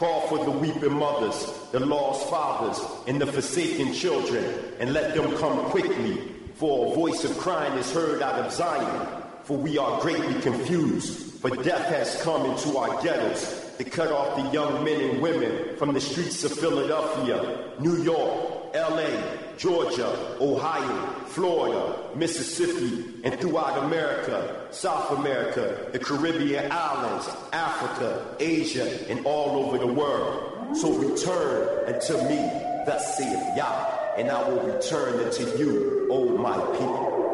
Call for the weeping mothers, the lost fathers, and the forsaken children, and let them come quickly. For a voice of crying is heard out of Zion. For we are greatly confused. For death has come into our ghettos to cut off the young men and women from the streets of Philadelphia, New York, LA, Georgia, Ohio, Florida, Mississippi, and throughout America, South America, the Caribbean islands, Africa, Asia, and all over the world. So return unto me, thus saith Yah, and I will return unto you, O my people.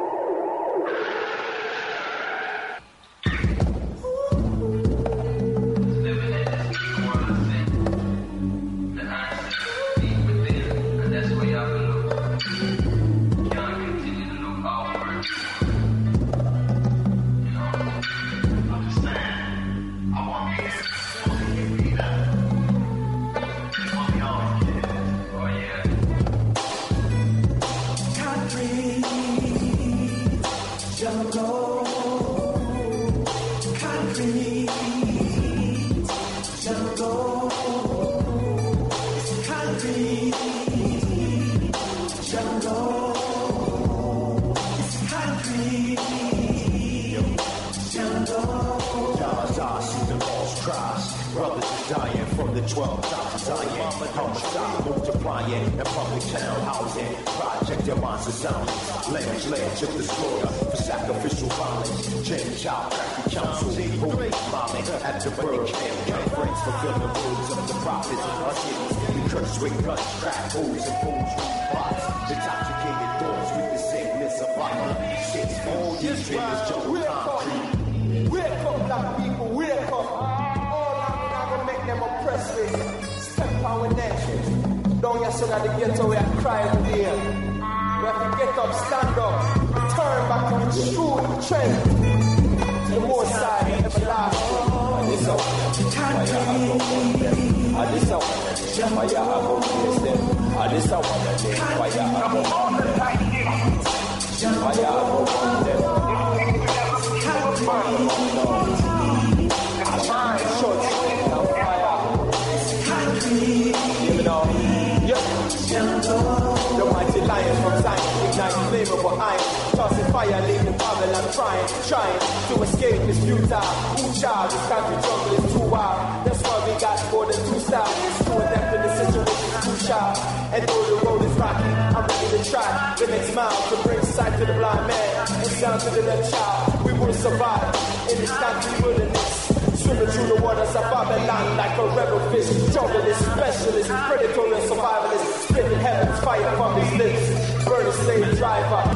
12 jobs designing, homicide, multiplying, and public townhousing, project demands is sound, land, land, chip destroyer, for sacrificial violence, change out, cracky council, holy bombing, at the bird camp, conference, fulfilling rules of the prophets our cities, we curse with guns, crack holes, and fools, bots, intoxicated thoughts with the sickness of violence, shit's all these trailers, jungle concrete. Wake up, black people, wake up! country, step our nation. Don't you so that the ghetto we are crying there. We have to get up, stand up, turn back on the true trend. The more side, everlasting. Fire above I'm tossing fire, leaving Babylon, trying, trying to escape this futile. Ooh, child, this country jungle is too wild. That's why we got more than two styles. To adapt in the situation too sharp, And though the road is rocky, I'm ready to try. The next mile to bring sight to the blind man and sound to the left child. We will survive in this country wilderness. Swimming through the waters of Babylon like a rebel fish. Junglist, specialist, predator, and survivalist. Spitting heaven's fire from his lips. Burning slave driver.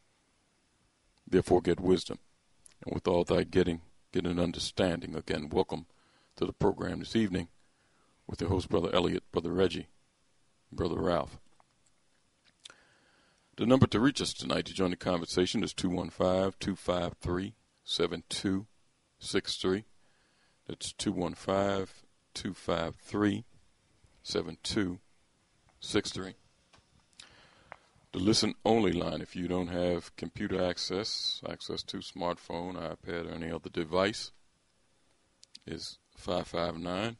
Therefore, get wisdom. And with all thy getting, get an understanding. Again, welcome to the program this evening with your host, Brother Elliot, Brother Reggie, Brother Ralph. The number to reach us tonight to join the conversation is 215 253 7263. That's 215 253 7263 the listen only line if you don't have computer access, access to smartphone, iPad, or any other device, is 559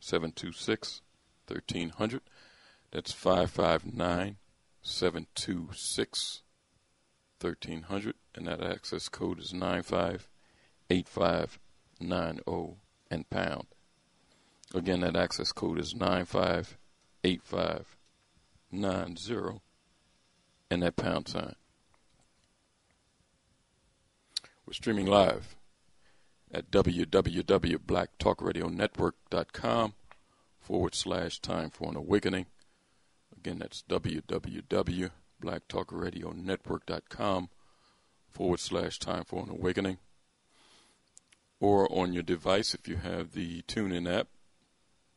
726 1300. That's 559 726 1300, and that access code is 958590 and pound. Again, that access code is 958590 and that pound sign. We're streaming live at www.blacktalkradionetwork.com forward slash time for an awakening. Again, that's www.blacktalkradionetwork.com forward slash time for an awakening. Or on your device if you have the TuneIn app.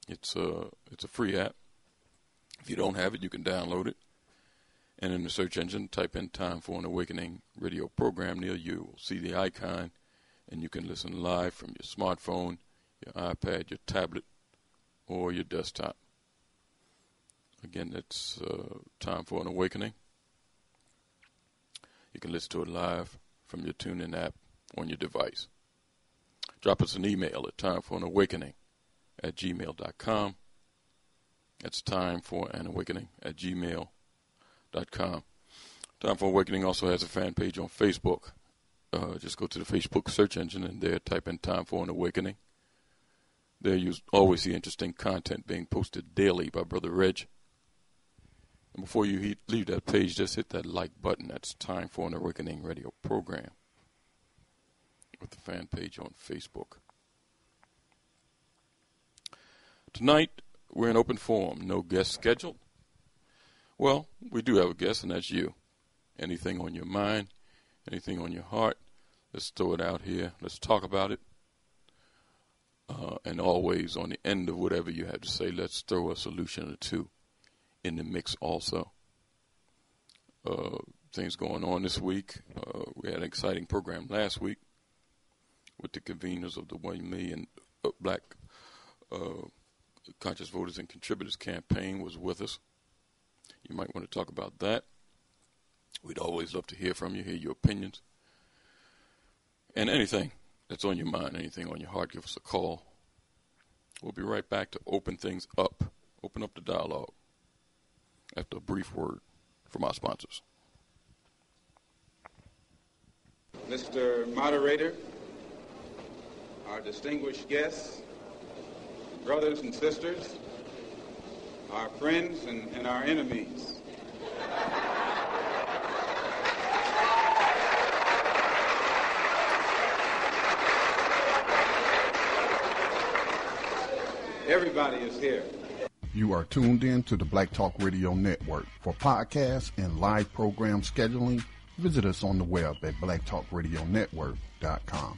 It's a, it's a free app. If you don't have it, you can download it. And in the search engine, type in Time for an Awakening radio program near you. You'll see the icon, and you can listen live from your smartphone, your iPad, your tablet, or your desktop. Again, it's uh, Time for an Awakening. You can listen to it live from your TuneIn app on your device. Drop us an email at Time for an Awakening at gmail.com. That's Time for an Awakening at gmail.com. Time for Awakening also has a fan page on Facebook. Uh, just go to the Facebook search engine and there type in Time for an Awakening. There you always see interesting content being posted daily by Brother Reg. And before you leave that page, just hit that like button. That's Time for an Awakening radio program with the fan page on Facebook. Tonight, we're in open forum. No guest scheduled. Well, we do have a guest, and that's you. Anything on your mind, anything on your heart, let's throw it out here. Let's talk about it. Uh, and always on the end of whatever you have to say, let's throw a solution or two in the mix also. Uh, things going on this week. Uh, we had an exciting program last week with the conveners of the 1 million uh, black uh, conscious voters and contributors campaign was with us. You might want to talk about that. We'd always love to hear from you, hear your opinions. And anything that's on your mind, anything on your heart, give us a call. We'll be right back to open things up, open up the dialogue after a brief word from our sponsors. Mr. Moderator, our distinguished guests, brothers and sisters, our friends and, and our enemies. Everybody is here. You are tuned in to the Black Talk Radio Network. For podcasts and live program scheduling, visit us on the web at blacktalkradionetwork.com.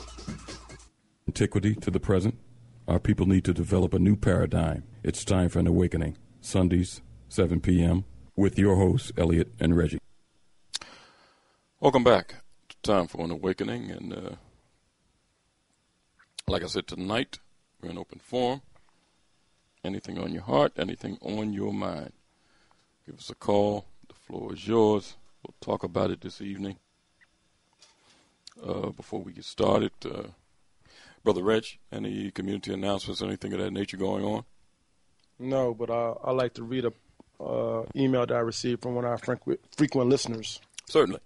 antiquity to the present, our people need to develop a new paradigm. It's time for an awakening. Sundays, 7 p.m., with your hosts, Elliot and Reggie. Welcome back to Time for an Awakening. And uh, like I said, tonight we're in open forum. Anything on your heart, anything on your mind, give us a call. The floor is yours. We'll talk about it this evening. Uh, before we get started. Uh, Brother Reg, any community announcements, anything of that nature going on? No, but uh, I'd like to read a uh, email that I received from one of our frequent, frequent listeners. Certainly.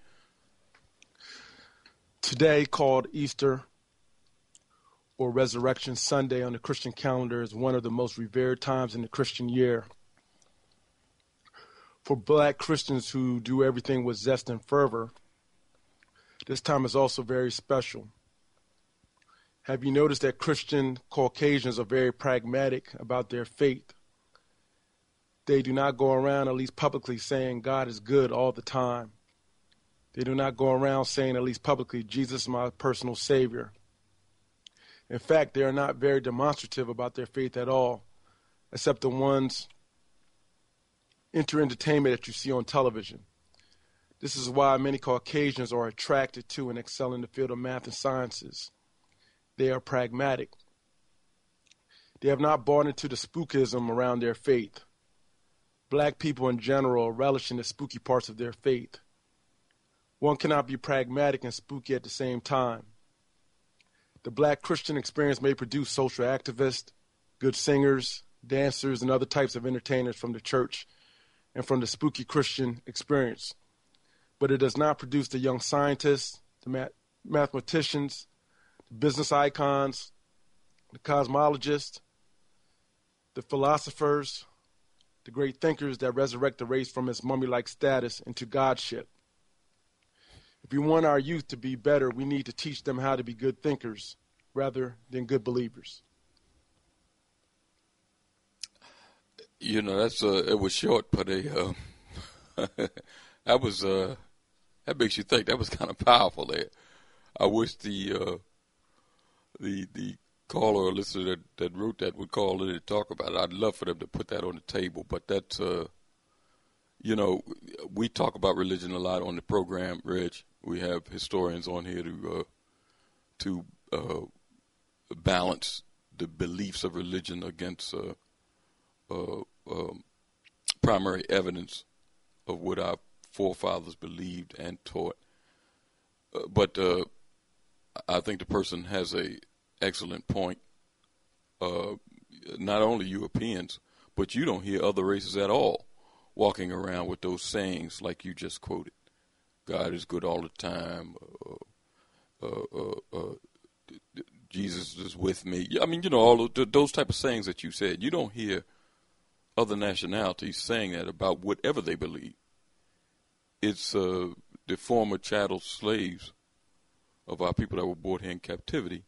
Today, called Easter or Resurrection Sunday on the Christian calendar, is one of the most revered times in the Christian year. For black Christians who do everything with zest and fervor, this time is also very special. Have you noticed that Christian Caucasians are very pragmatic about their faith? They do not go around, at least publicly, saying God is good all the time. They do not go around saying, at least publicly, Jesus is my personal Savior. In fact, they are not very demonstrative about their faith at all, except the ones enter entertainment that you see on television. This is why many Caucasians are attracted to and excel in the field of math and sciences. They are pragmatic. They have not bought into the spookism around their faith. Black people in general relish in the spooky parts of their faith. One cannot be pragmatic and spooky at the same time. The black Christian experience may produce social activists, good singers, dancers, and other types of entertainers from the church and from the spooky Christian experience. But it does not produce the young scientists, the math- mathematicians, the business icons, the cosmologists, the philosophers, the great thinkers that resurrect the race from its mummy like status into godship. If we want our youth to be better, we need to teach them how to be good thinkers rather than good believers. You know, that's uh, it was short, but a, uh, that was uh, that makes you think. That was kind of powerful there. I wish the uh, the the caller or listener that, that wrote that would call in and talk about it. I'd love for them to put that on the table, but that's uh, you know, we talk about religion a lot on the program, Rich. We have historians on here to uh, to uh, balance the beliefs of religion against uh, uh, um, primary evidence of what our forefathers believed and taught. Uh, but uh, I think the person has a excellent point. Uh, not only Europeans, but you don't hear other races at all walking around with those sayings like you just quoted. God is good all the time. Uh, uh, uh, Jesus is with me. I mean, you know, all those type of sayings that you said. You don't hear other nationalities saying that about whatever they believe. It's uh, the former chattel slaves of our people that were brought here in captivity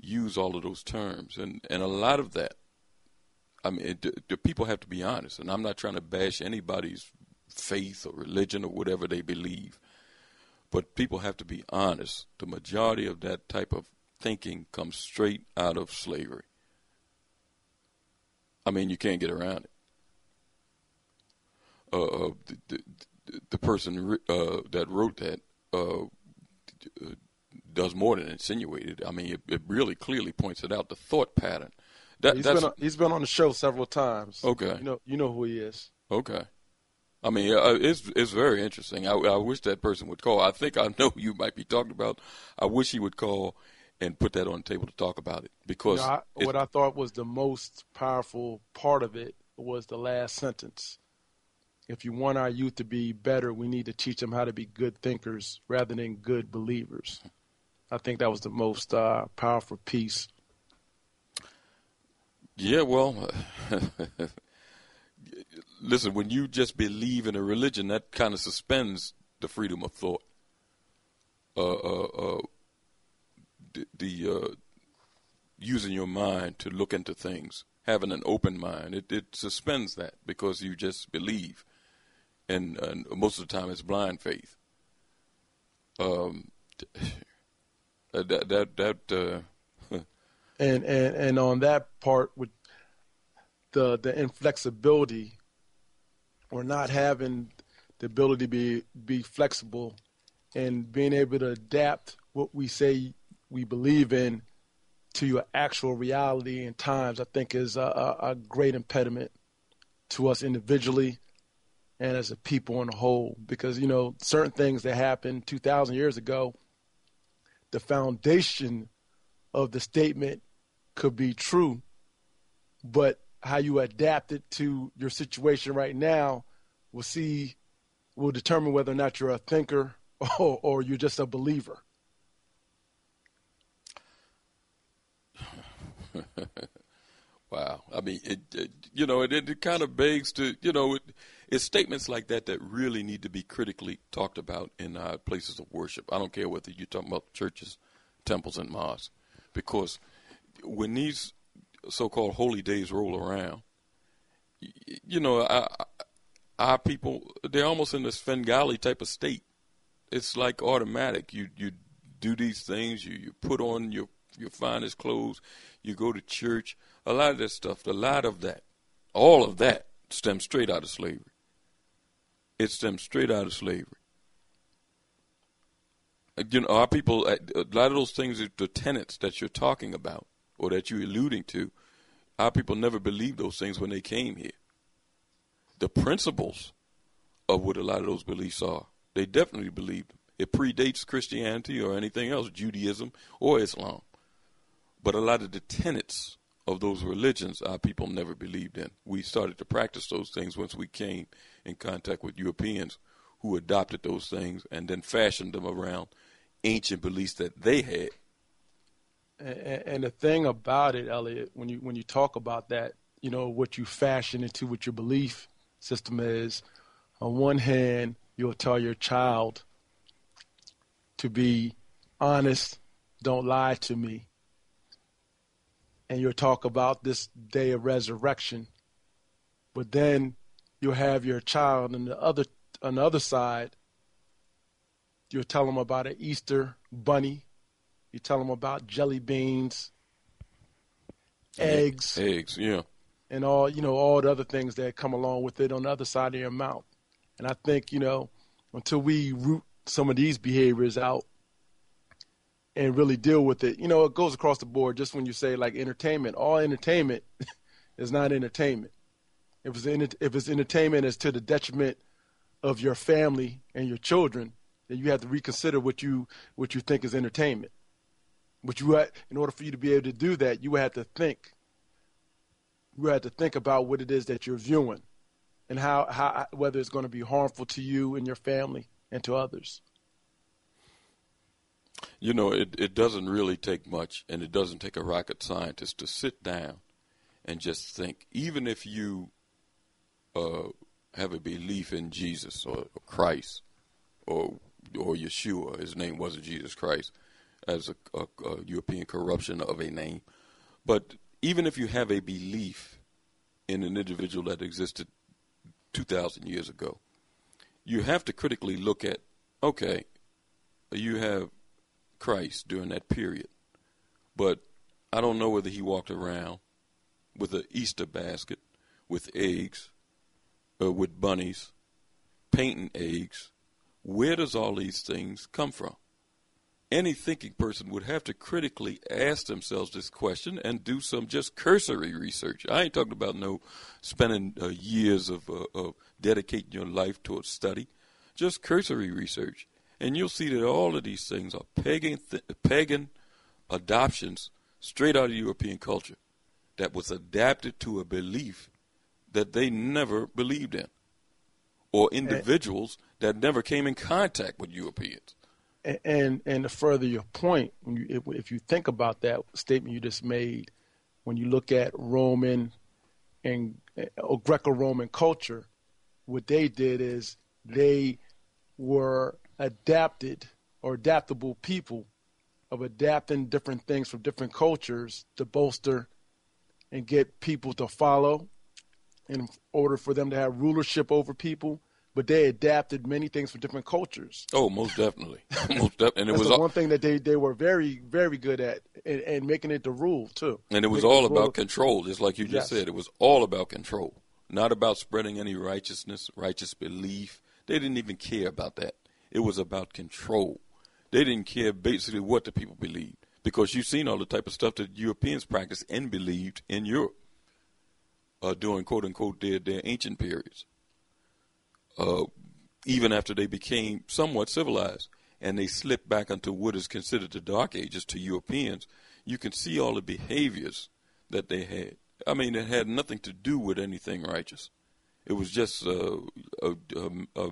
use all of those terms, and and a lot of that. I mean, it, the people have to be honest, and I'm not trying to bash anybody's faith or religion or whatever they believe, but people have to be honest. The majority of that type of thinking comes straight out of slavery. I mean, you can't get around it. Uh, uh the, the, the, person uh, that wrote that uh, does more than insinuate it. I mean, it, it really clearly points it out the thought pattern. That, he's, been on, he's been on the show several times. Okay, you know you know who he is. Okay, I mean uh, it's it's very interesting. I, I wish that person would call. I think I know you might be talking about. I wish he would call and put that on the table to talk about it because you know, I, what I thought was the most powerful part of it was the last sentence. If you want our youth to be better, we need to teach them how to be good thinkers rather than good believers. I think that was the most uh, powerful piece. Yeah, well, listen, when you just believe in a religion, that kind of suspends the freedom of thought. Uh, uh, uh, the, the uh, using your mind to look into things, having an open mind, it, it suspends that because you just believe, and, and most of the time it's blind faith. Um, that that that. Uh, and and and on that part with the the inflexibility, or not having the ability to be be flexible, and being able to adapt what we say we believe in to your actual reality and times, I think is a, a, a great impediment to us individually and as a people on the whole. Because you know certain things that happened 2,000 years ago the foundation of the statement could be true, but how you adapt it to your situation right now will see will determine whether or not you're a thinker or, or you're just a believer. wow. I mean, it, it you know, it, it kind of begs to, you know, it, it's statements like that that really need to be critically talked about in uh, places of worship. I don't care whether you're talking about churches, temples, and mosques, because when these so-called holy days roll around, you know, our people they're almost in this Svengali type of state. It's like automatic. You you do these things. You you put on your your finest clothes. You go to church. A lot of that stuff. A lot of that. All of that stems straight out of slavery. It them straight out of slavery. Uh, you know, our people. Uh, a lot of those things, the tenets that you're talking about or that you're alluding to, our people never believed those things when they came here the principles of what a lot of those beliefs are. They definitely believed them. It predates Christianity or anything else, Judaism or Islam. But a lot of the tenets of those religions our people never believed in. We started to practice those things once we came in contact with Europeans who adopted those things and then fashioned them around ancient beliefs that they had. And, and the thing about it, Elliot, when you when you talk about that, you know what you fashion into what your belief system is on one hand, you'll tell your child to be honest, don't lie to me. And you'll talk about this day of resurrection. But then you'll have your child on the other on the other side, you'll tell them about an Easter bunny. You tell them about jelly beans, eggs. Eggs, yeah and all you know all the other things that come along with it on the other side of your mouth. And I think you know until we root some of these behaviors out and really deal with it, you know, it goes across the board. Just when you say like entertainment, all entertainment is not entertainment. If it's if it's entertainment is to the detriment of your family and your children, then you have to reconsider what you what you think is entertainment. But you, in order for you to be able to do that, you have to think you have to think about what it is that you're viewing and how, how whether it's going to be harmful to you and your family and to others. You know, it, it doesn't really take much, and it doesn't take a rocket scientist to sit down and just think. Even if you uh, have a belief in Jesus or, or Christ or or Yeshua, his name wasn't Jesus Christ, as a, a, a European corruption of a name, but even if you have a belief in an individual that existed 2,000 years ago, you have to critically look at okay, you have Christ during that period, but I don't know whether he walked around with an Easter basket with eggs, or with bunnies, painting eggs. Where does all these things come from? any thinking person would have to critically ask themselves this question and do some just cursory research. I ain't talking about no spending uh, years of, uh, of dedicating your life towards study, just cursory research. And you'll see that all of these things are pagan, th- pagan adoptions straight out of European culture that was adapted to a belief that they never believed in, or individuals that never came in contact with Europeans and and to further your point, you, if, if, you think about that statement you just made, when you look at Roman and eh, or Greco-Roman culture, what they did is they were adapted or adaptable people of adapting different things from different cultures to bolster and get people to follow in order for them to have rulership over people but they adapted many things from different cultures. Oh, most definitely, most definitely. And it was all, one thing that they, they were very very good at, and, and making it the rule too. And it was all about control, just like you just yes. said. It was all about control, not about spreading any righteousness, righteous belief. They didn't even care about that. It was about control. They didn't care basically what the people believed, because you've seen all the type of stuff that Europeans practiced and believed in Europe uh, during quote unquote their their ancient periods uh, even after they became somewhat civilized. and they slipped back into what is considered the Dark Ages to Europeans, you can see all the behaviors that they had. I mean, it had nothing to do with anything righteous. It was just uh, a, a, a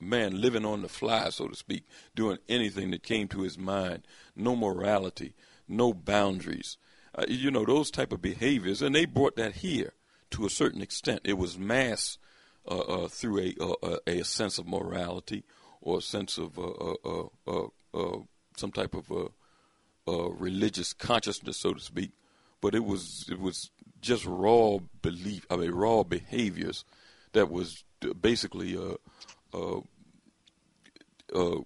man living on the fly, so to speak, doing anything that came to his mind. No morality, no boundaries. Uh, you know those type of behaviors, and they brought that here to a certain extent. It was mass uh, uh, through a, uh, a, a sense of morality or a sense of uh, uh, some type of religious consciousness, so to speak. But it was it was just raw belief, I mean raw behaviors that was basically uh, uh,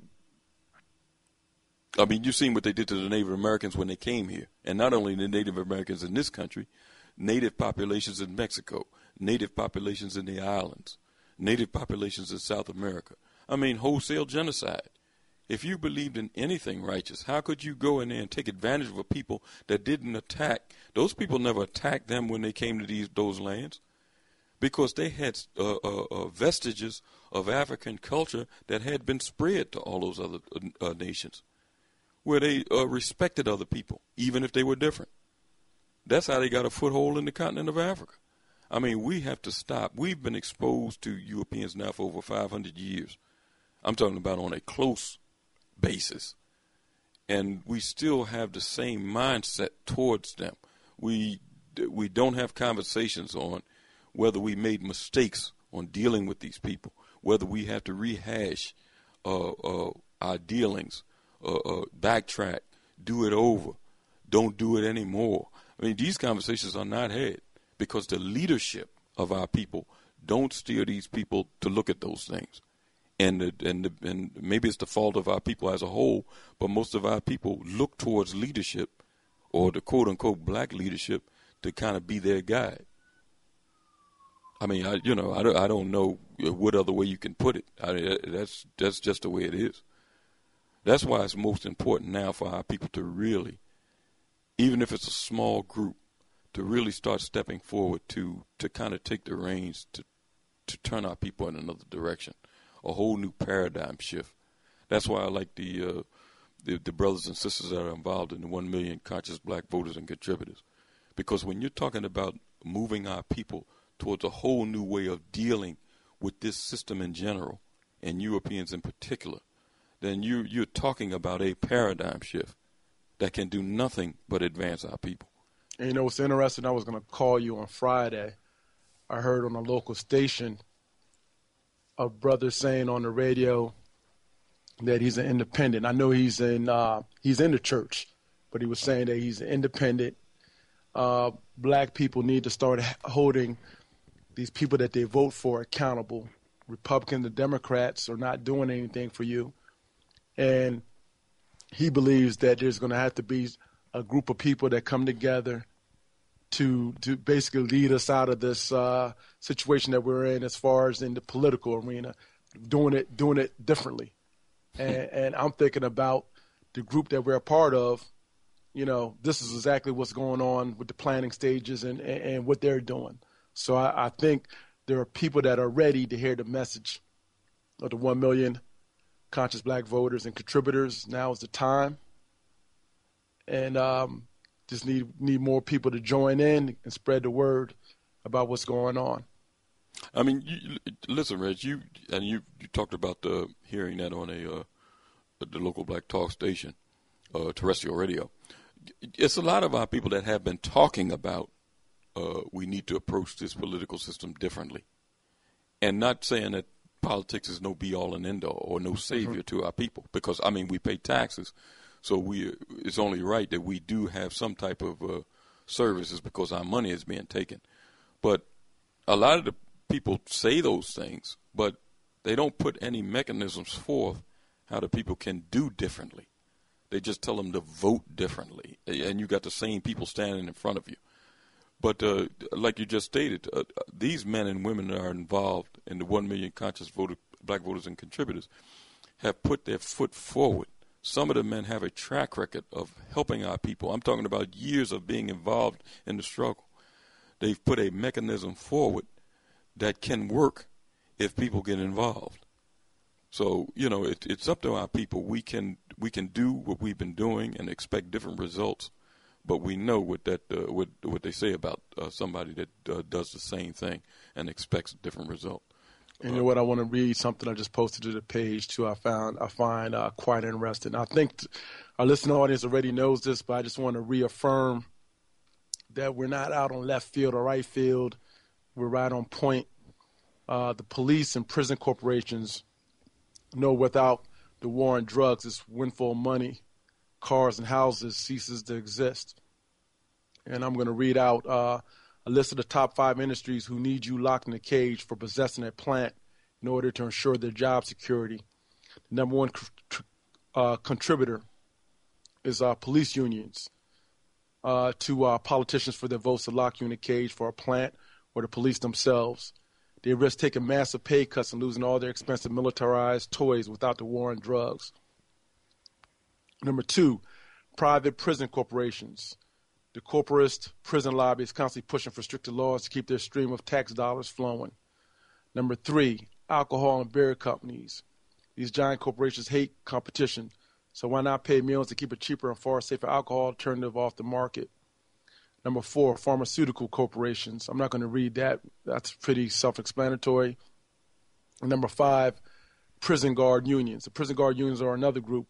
I mean, you've seen what they did to the Native Americans when they came here, and not only the Native Americans in this country, Native populations in Mexico, Native populations in the islands, Native populations in South America. I mean, wholesale genocide. If you believed in anything righteous, how could you go in there and take advantage of a people that didn't attack? Those people never attacked them when they came to these those lands because they had uh, uh, uh, vestiges of African culture that had been spread to all those other uh, nations, where they uh, respected other people, even if they were different. That's how they got a foothold in the continent of Africa. I mean, we have to stop. We've been exposed to Europeans now for over 500 years. I'm talking about on a close basis. And we still have the same mindset towards them. We we don't have conversations on whether we made mistakes on dealing with these people, whether we have to rehash uh, uh, our dealings, uh, uh, backtrack, do it over, don't do it anymore. I mean, these conversations are not had because the leadership of our people don't steer these people to look at those things. And the, and the, and maybe it's the fault of our people as a whole, but most of our people look towards leadership or the quote unquote black leadership to kind of be their guide. I mean, I, you know, I don't, I don't know what other way you can put it. I, that's that's just the way it is. That's why it's most important now for our people to really, even if it's a small group, to really start stepping forward to to kind of take the reins to to turn our people in another direction, a whole new paradigm shift. That's why I like the uh, the, the brothers and sisters that are involved in the one million conscious black voters and contributors, because when you're talking about moving our people towards a whole new way of dealing with this system in general, and Europeans in particular, then you, you're talking about a paradigm shift that can do nothing but advance our people. And you know what's interesting? I was going to call you on Friday. I heard on a local station a brother saying on the radio that he's an independent. I know he's in uh, he's in the church, but he was saying that he's an independent. Uh, black people need to start holding these people that they vote for accountable. Republicans and Democrats are not doing anything for you. And he believes that there's going to have to be a group of people that come together to to basically lead us out of this uh, situation that we're in as far as in the political arena, doing it doing it differently. And, and I'm thinking about the group that we're a part of. You know, this is exactly what's going on with the planning stages and, and, and what they're doing. So I, I think there are people that are ready to hear the message of the 1 million conscious black voters and contributors. Now is the time. And um, just need need more people to join in and spread the word about what's going on. I mean, you, listen, Reg, you and you you talked about the hearing that on a uh, the local black talk station, uh, terrestrial radio. It's a lot of our people that have been talking about uh, we need to approach this political system differently. And not saying that politics is no be all and end all or no savior mm-hmm. to our people, because I mean we pay taxes, so we it's only right that we do have some type of uh, services because our money is being taken. But a lot of the people say those things, but they don't put any mechanisms forth how the people can do differently. They just tell them to vote differently, and you got the same people standing in front of you. But uh, like you just stated, uh, these men and women that are involved in the one million conscious voter, black voters and contributors have put their foot forward. Some of the men have a track record of helping our people. I'm talking about years of being involved in the struggle. They've put a mechanism forward that can work if people get involved. So you know, it, it's up to our people. We can we can do what we've been doing and expect different results, but we know what that uh, what what they say about uh, somebody that uh, does the same thing and expects a different result. And you know what? I want to read something I just posted to the page too. I found I find uh, quite interesting. I think t- our listening audience already knows this, but I just want to reaffirm that we're not out on left field or right field. We're right on point. Uh, the police and prison corporations know without the war on drugs, this windfall money, cars and houses ceases to exist. And I'm going to read out uh, a list of the top five industries who need you locked in a cage for possessing a plant in order to ensure their job security. The number one uh, contributor is uh, police unions uh, to uh, politicians for their votes to lock you in a cage for a plant or the police themselves. They risk taking massive pay cuts and losing all their expensive militarized toys without the war on drugs. Number two, private prison corporations. The corporatist prison lobby is constantly pushing for stricter laws to keep their stream of tax dollars flowing. Number three, alcohol and beer companies. These giant corporations hate competition, so why not pay millions to keep a cheaper and far safer alcohol alternative off the market? Number four, pharmaceutical corporations. I'm not going to read that. That's pretty self explanatory. Number five, prison guard unions. The prison guard unions are another group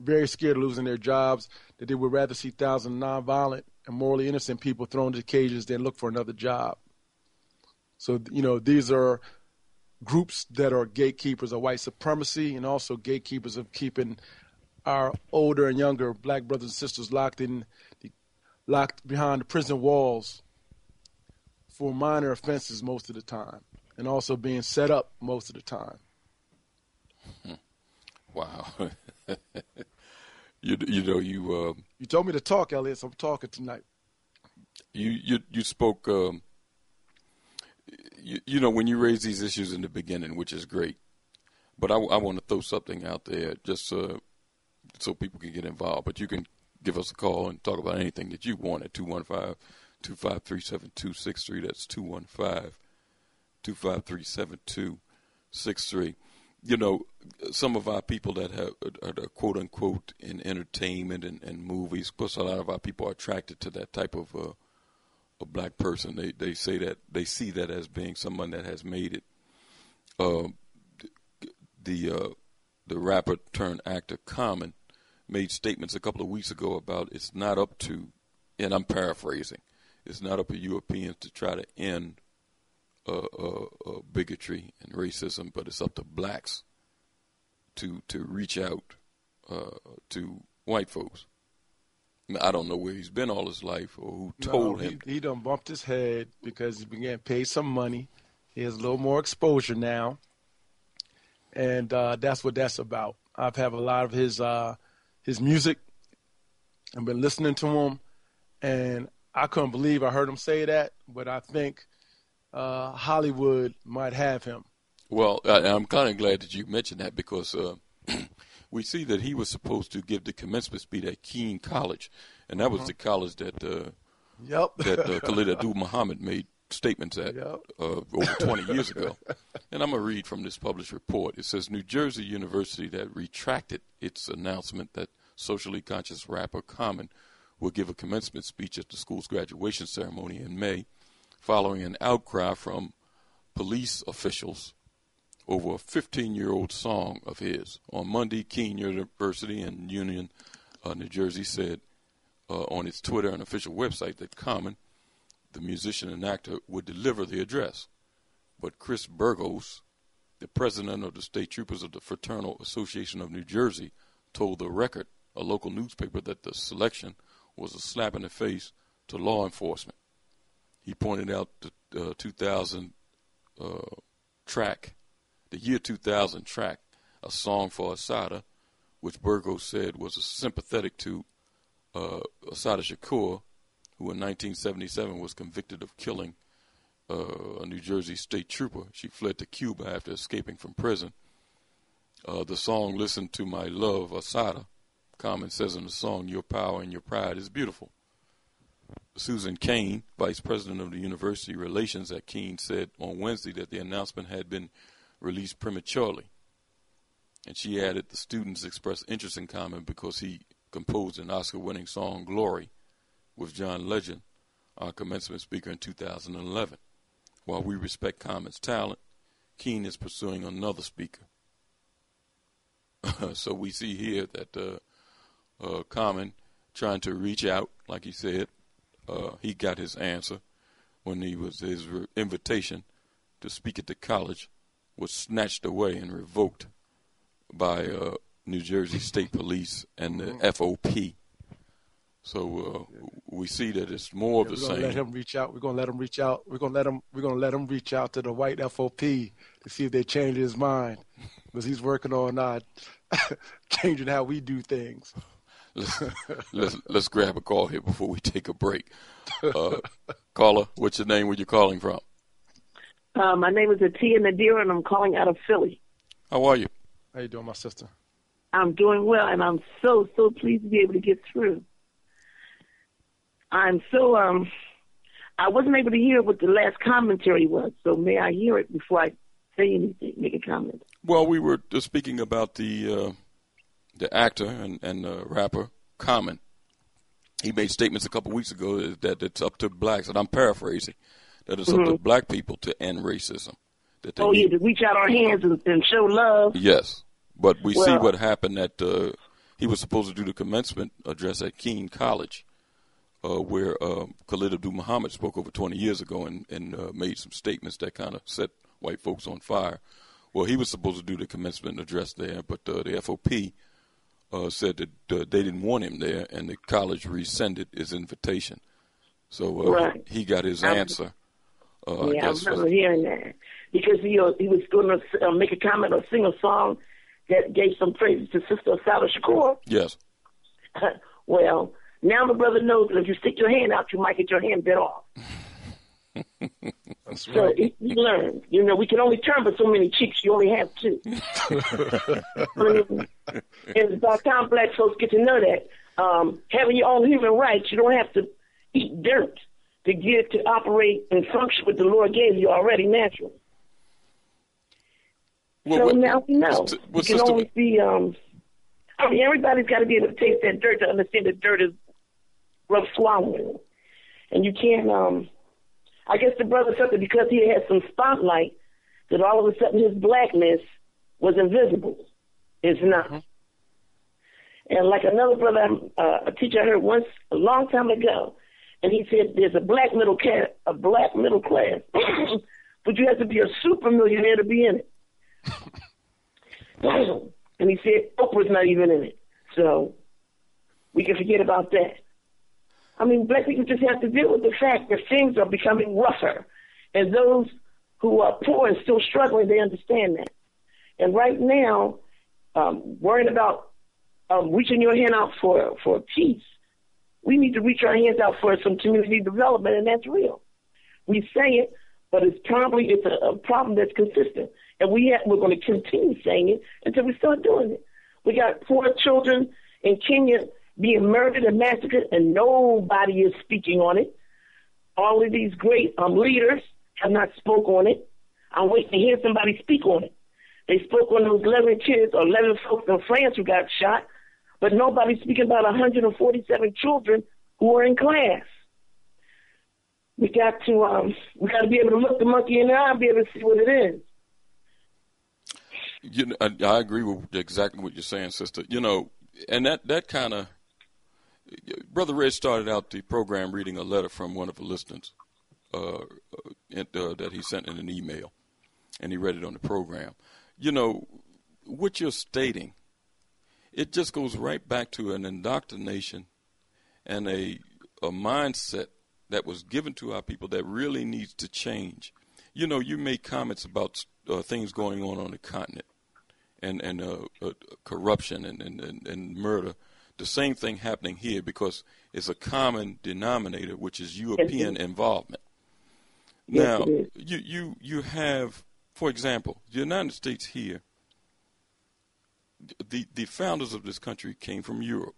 very scared of losing their jobs that they would rather see thousands of nonviolent and morally innocent people thrown into cages than look for another job. So, you know, these are groups that are gatekeepers of white supremacy and also gatekeepers of keeping our older and younger black brothers and sisters locked in locked behind the prison walls for minor offenses most of the time, and also being set up most of the time. Wow. you you know you uh, you told me to talk, Elliot. So I'm talking tonight. You you you spoke. Um, you, you know when you raise these issues in the beginning, which is great, but I, I want to throw something out there just uh, so people can get involved. But you can give us a call and talk about anything that you want at 215 253 7263. That's 215 253 7263. You know, some of our people that have are, quote unquote in entertainment and, and movies, of course, a lot of our people are attracted to that type of uh, a black person. They they say that they see that as being someone that has made it. Uh, the uh, the rapper turned actor Common made statements a couple of weeks ago about it's not up to, and I'm paraphrasing, it's not up to Europeans to try to end uh, uh, uh, bigotry and racism, but it's up to blacks to to reach out uh, to white folks. I don't know where he's been all his life or who told no, he, him. He done bumped his head because he began to pay some money. He has a little more exposure now, and uh, that's what that's about. I've had a lot of his uh, his music. I've been listening to him, and I couldn't believe I heard him say that. But I think uh, Hollywood might have him. Well, I, am kind of glad that you mentioned that because uh, we see that he was supposed to give the commencement speech at Kean College, and that was uh-huh. the college that uh, yep. that uh, Khalid Abdul Muhammad made statements at yep. uh, over 20 years ago. And I'm going to read from this published report. It says New Jersey University that retracted its announcement that socially conscious rapper Common will give a commencement speech at the school's graduation ceremony in May, following an outcry from police officials over a 15 year old song of his. On Monday, Kean University in Union, uh, New Jersey said uh, on its Twitter and official website that Common the musician and actor, would deliver the address. But Chris Burgos, the president of the State Troopers of the Fraternal Association of New Jersey, told the record, a local newspaper, that the selection was a slap in the face to law enforcement. He pointed out the uh, 2000 uh, track, the year 2000 track, a song for Assata, which Burgos said was sympathetic to uh, Assata Shakur, who in 1977 was convicted of killing uh, a New Jersey state trooper. She fled to Cuba after escaping from prison. Uh, the song Listen to My Love, Assata, Common says in the song, Your power and your pride is beautiful. Susan Cain, vice president of the university relations at Kean, said on Wednesday that the announcement had been released prematurely. And she added the students expressed interest in Common because he composed an Oscar winning song, Glory, with John Legend, our commencement speaker in 2011. While we respect Common's talent, Kean is pursuing another speaker. so we see here that uh, uh, Common trying to reach out, like he said, uh, he got his answer when he was his re- invitation to speak at the college was snatched away and revoked by uh, New Jersey State Police and the Mm-hmm. FOP. So uh, we see that it's more Yeah, of the we're gonna let same. him reach out. We're gonna let him reach out. We're gonna let him. We're gonna let him reach out to the white FOP to see if they change his mind, because he's working on uh, changing how we do things. Let's, let's let's grab a call here before we take a break. Uh, caller, what's your name? Where you calling from? Uh, my name is Atia Nadira, and I'm calling out of Philly. How are you? How you doing, my sister? I'm doing well, and I'm so so pleased to be able to get through. I'm so um, I wasn't able to hear what the last commentary was, so may I hear it before I say anything, make a comment? Well, we were just speaking about the uh, the actor and, and uh, rapper Common. He made statements a couple weeks ago that it's up to blacks, and I'm paraphrasing, that it's up to Mhm. black people to end racism. That they Oh yeah, need- to reach out our hands and, and show love. Yes, but we see what happened at. Uh, he was supposed to do the commencement address at Kean College, uh, where uh, Khalid Abdul Muhammad spoke over 20 years ago and, and uh, made some statements that kind of set white folks on fire. Well, he was supposed to do the commencement address there, but uh, the FOP uh, said that uh, they didn't want him there, and the college rescinded his invitation. So uh, Right. he got his answer. Uh, yeah, I guess remember hearing that because he uh, he was going to uh, make a comment or sing a song that gave some praise to Sister Assata Shakur. yes. well, now the brother knows that if you stick your hand out, you might get your hand bit off. That's So right. he, he learned. You know, we can only turn but so many cheeks. You only have two. And by the time black folks get to know that, um, having your own human rights, you don't have to eat dirt to get to operate and function what the Lord gave you already naturally. Well, so what- now we know. We can only see. Um, I mean, everybody's got to be able to taste that dirt to understand that dirt is rough swallowing, and you can't. Um, I guess the brother felt that because he had some spotlight, that all of a sudden his blackness was invisible. It's not. And like another brother, uh, a teacher I heard once a long time ago, and he said, "There's a black middle class, a black middle class, but you have to be a super millionaire to be in it." and he said, "Oprah's not even in it, so we can forget about that." I mean, black people just have to deal with the fact that things are becoming rougher, and those who are poor and still struggling, they understand that. And right now, um, worrying about um, reaching your hand out for for peace, we need to reach our hands out for some community development, and that's real. We say it, but it's probably it's a, a problem that's consistent, and we have, we're going to continue saying it until we start doing it. We got poor children in Kenya being murdered and massacred, and nobody is speaking on it. All of these great um, leaders have not spoke on it. I'm waiting to hear somebody speak on it. They spoke on those 11 kids or 11 folks in France who got shot, but nobody's speaking about 147 children who are in class. We got to um, we got to be able to look the monkey in the eye and be able to see what it is. You know, I, I agree with exactly what you're saying, sister. You know, and that that kind of brother Red started out the program reading a letter from one of the listeners uh, in, uh, that he sent in an email, and he read it on the program. You know, what you're stating, it just goes right back to an indoctrination and a a mindset that was given to our people that really needs to change. You know, you made comments about uh, things going on on the continent and and uh, uh, corruption and, and, and, and murder. The same thing happening here because it's a common denominator, which is European involvement. Yes, now, you, you you have, for example, the United States here. The the founders of this country came from Europe.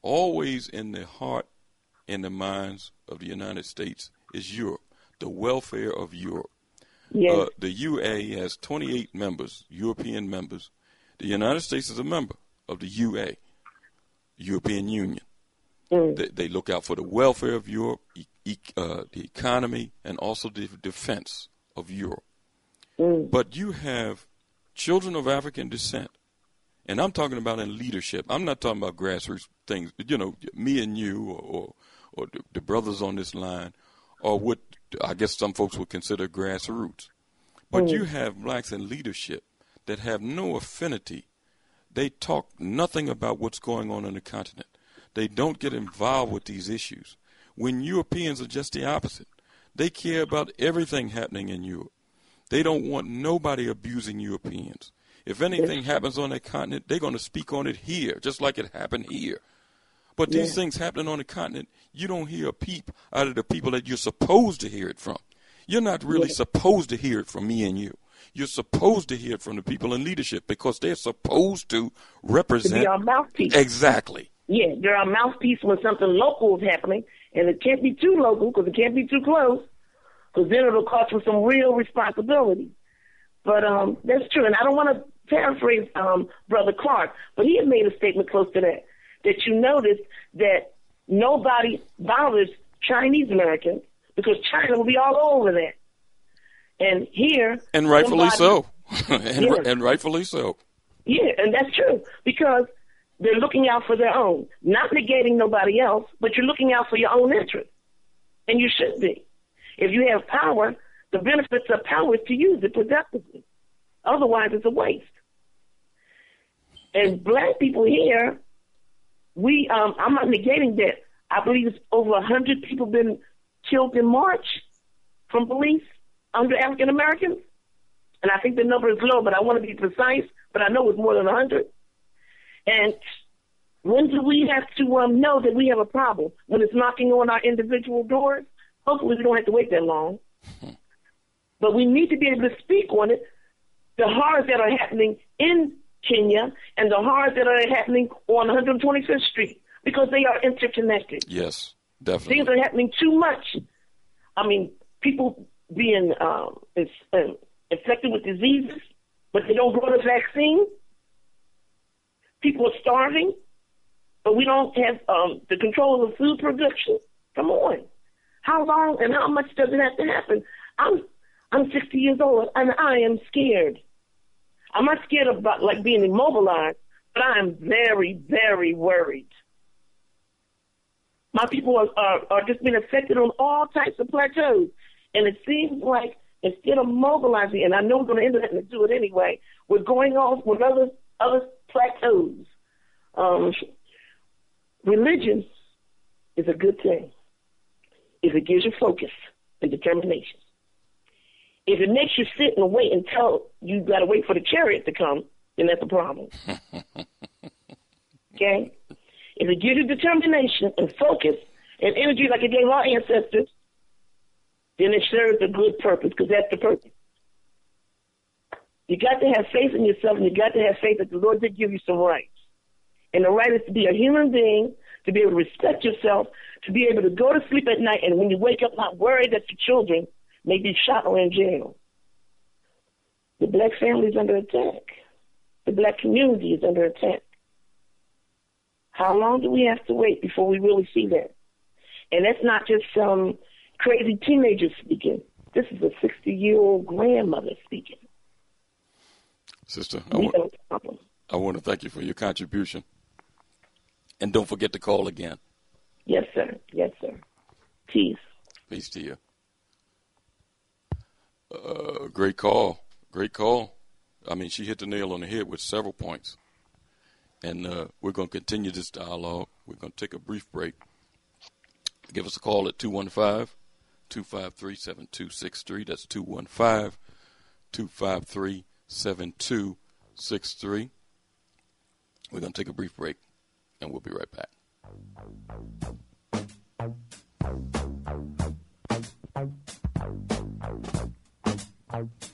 Always in the heart and the minds of the United States is Europe, the welfare of Europe. Yes. Uh, the UA has 28 members, European members. The United States is a member of the UA, European Union. Mm. They, they look out for the welfare of Europe, e- uh, the economy, and also the defense of Europe. Mm. But you have children of African descent, and I'm talking about in leadership. I'm not talking about grassroots things. You know, me and you, or or, or the, the brothers on this line, or what I guess some folks would consider grassroots. But Mm. you have blacks in leadership that have no affinity. They talk nothing about what's going on in the continent. They don't get involved with these issues. When Europeans are just the opposite. They care about everything happening in Europe. They don't want nobody abusing Europeans. If anything happens on that continent, they're going to speak on it here, just like it happened here. But these Yeah. things happening on the continent, you don't hear a peep out of the people that you're supposed to hear it from. You're not really Yeah. supposed to hear it from me and you. You're supposed to hear from the people in leadership because they're supposed to represent. To be our mouthpiece. exactly. Yeah, they're our mouthpiece when something local is happening, and it can't be too local because it can't be too close, because then it'll cost them some real responsibility. But um, that's true, and I don't want to paraphrase um, Brother Clark, but he had made a statement close to that that you notice that nobody bothers Chinese Americans because China will be all over that. And here, And rightfully somebody- so. and, Yeah. and rightfully so. Yeah, and that's true because they're looking out for their own, not negating nobody else, but you're looking out for your own interest, and you should be. If you have power, the benefits of power is to use it productively. Otherwise, it's a waste. And black people here, we um, I'm not negating that. I believe it's over a hundred people been killed in March from police under African Americans. And I think the number is low, but I want to be precise. But I know it's more than a hundred. And when do we have to um, know that we have a problem? When it's knocking on our individual doors? Hopefully, we don't have to wait that long. but we need to be able to speak on it. The horrors that are happening in Kenya and the horrors that are happening on 125th Street because they are interconnected. Yes, definitely. Things are happening too much. I mean, people being um, is, um, infected with diseases, but they don't grow the vaccine. People are starving, but we don't have um, the control of food production. Come on, how long and how much does it have to happen? I'm I'm 60 years old and I am scared. I'm not scared about like being immobilized, but I am very, very worried. My people are, are, are just being affected on all types of plateaus. And it seems like instead of mobilizing, and I know we're going to end up having to do it anyway, we're going off with other, other plateaus. Um, religion is a good thing if it gives you focus and determination. If it makes you sit and wait until you got to wait for the chariot to come, then that's a problem. okay? If it gives you determination and focus and energy like it gave our ancestors, then it serves a good purpose because that's the purpose. You got to have faith in yourself and you got to have faith that the Lord did give you some rights. And the right is to be a human being, to be able to respect yourself, to be able to go to sleep at night and when you wake up not worried that your children may be shot or in jail. The black family is under attack. The black community is under attack. How long do we have to wait before we really see that? And that's not just some crazy teenager speaking. This is a 60 year old grandmother speaking. Sister, I problem. I want to thank you for your contribution. And don't forget to call again. Yes, sir. Yes, sir. Peace. Peace to you. Uh, great call. Great call. I mean, she hit the nail on the head with several points. And uh, we're going to continue this dialogue. We're going to take a brief break. Give us a call at 215 253 7263. That's 215 253 7263. We're going to take a brief break and we'll be right back. Thank you.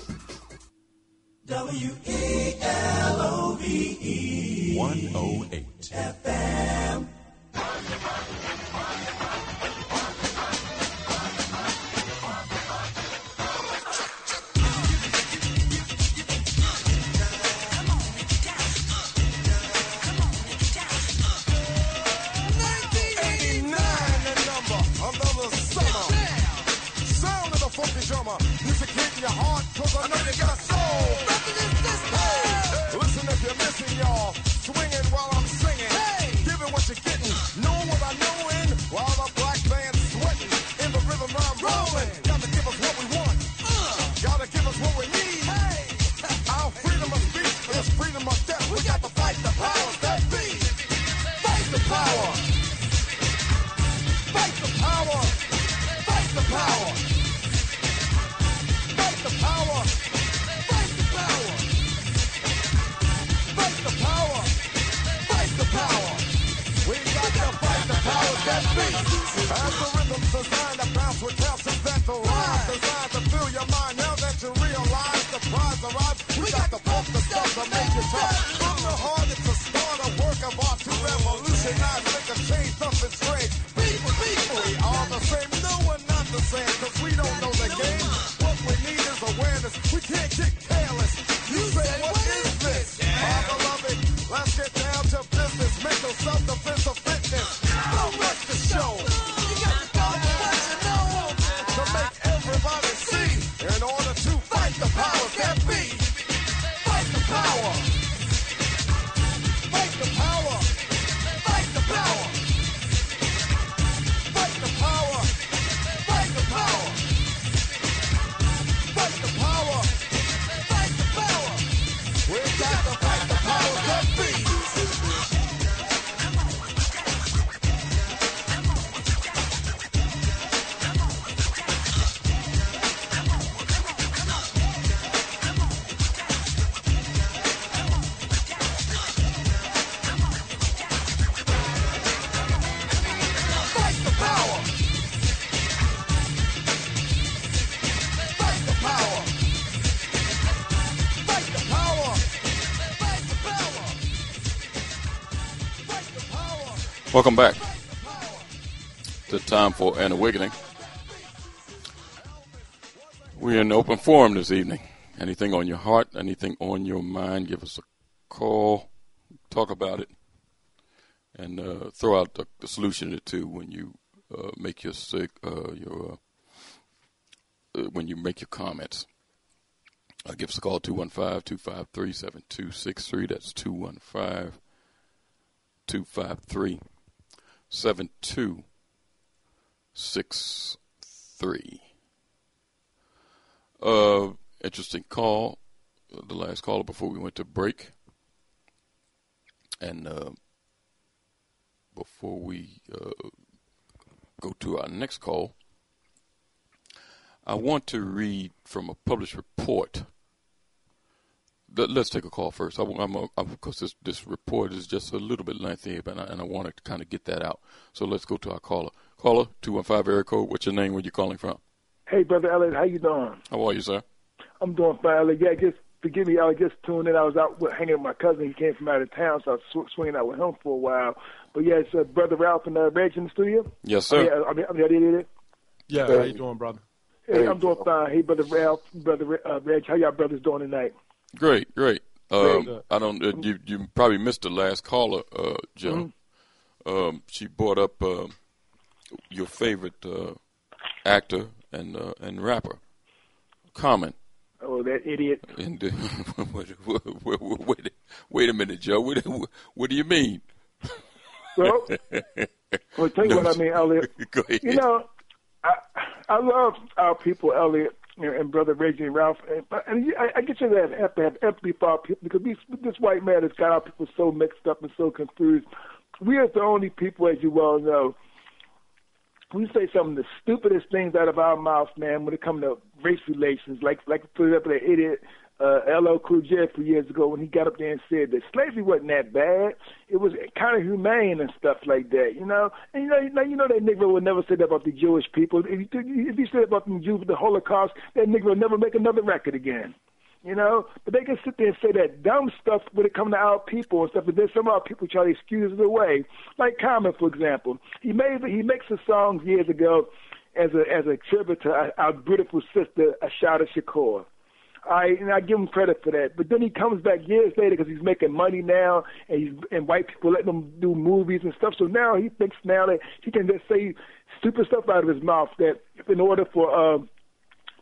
W E L O V E 108 FM. Cause I know you got Welcome back to Time for an Awakening. We're in open forum this evening. Anything on your heart, anything on your mind, give us a call, talk about it, and uh, throw out the, the solution to when you uh, make your sick, uh, your uh, when you make your comments. Uh, give us a call 215-253-7263. That's 215 253 7263. Uh, interesting call. The last caller before we went to break. And uh, before we uh, go to our next call, I want to read from a published report. Let's take a call first. I, I'm, I'm, because this, this report is just a little bit lengthy, and I, and I want to kind of get that out. So let's go to our caller. Caller, 215 area code. What's your name? Where you calling from? Hey, Brother Elliot, how you doing? How are you, sir? I'm doing fine. Elliot. Yeah, just forgive me. I was just tuned in. I was out with, hanging with my cousin. He came from out of town, so I was sw- swinging out with him for a while. But yeah, it's uh, Brother Ralph and uh, Reg in the studio. Yes, sir. I mean, I mean, I mean, I did it. Yeah, how you doing, brother? Hey, I'm doing fine. Hey, Brother Ralph, Brother uh, Reg, how y'all brothers doing tonight? Great, great. Um, I don't. Uh, you you probably missed the last caller, uh, Joe. Mm-hmm. Um, she brought up uh, your favorite uh, actor and uh, and rapper, Common. Oh, that idiot. And, uh, wait, wait, wait, wait, a minute, Joe. What, what do you mean? Well, I'll tell you No, what I mean, Elliot. You know, I I love our people, Elliot and, and brother Reggie and Ralph, and, and I, I get you that have to have empathy for people because these, this white man has got our people so mixed up and so confused. We are the only people, as you well know, we say some of the stupidest things out of our mouth, man, when it comes to race relations. Like, like for example, that idiot uh, L.L. Cool J few years ago when he got up there and said that slavery wasn't that bad. It was kind of humane and stuff like that, you know. And you know, you know, you know that Negro would never say that about the Jewish people. If you, if you said about the Jews, the Holocaust, that Negro would never make another record again. You know, but they can sit there and say that dumb stuff when it comes to our people and stuff. And then some of our people try to excuse it away. Like Common, for example, he made he makes a song years ago as a as a tribute to our, our beautiful sister Assata Shakur. I and I give him credit for that. But then he comes back years later because he's making money now, and he's and white people letting him do movies and stuff. So now he thinks now that he can just say stupid stuff out of his mouth that in order for uh,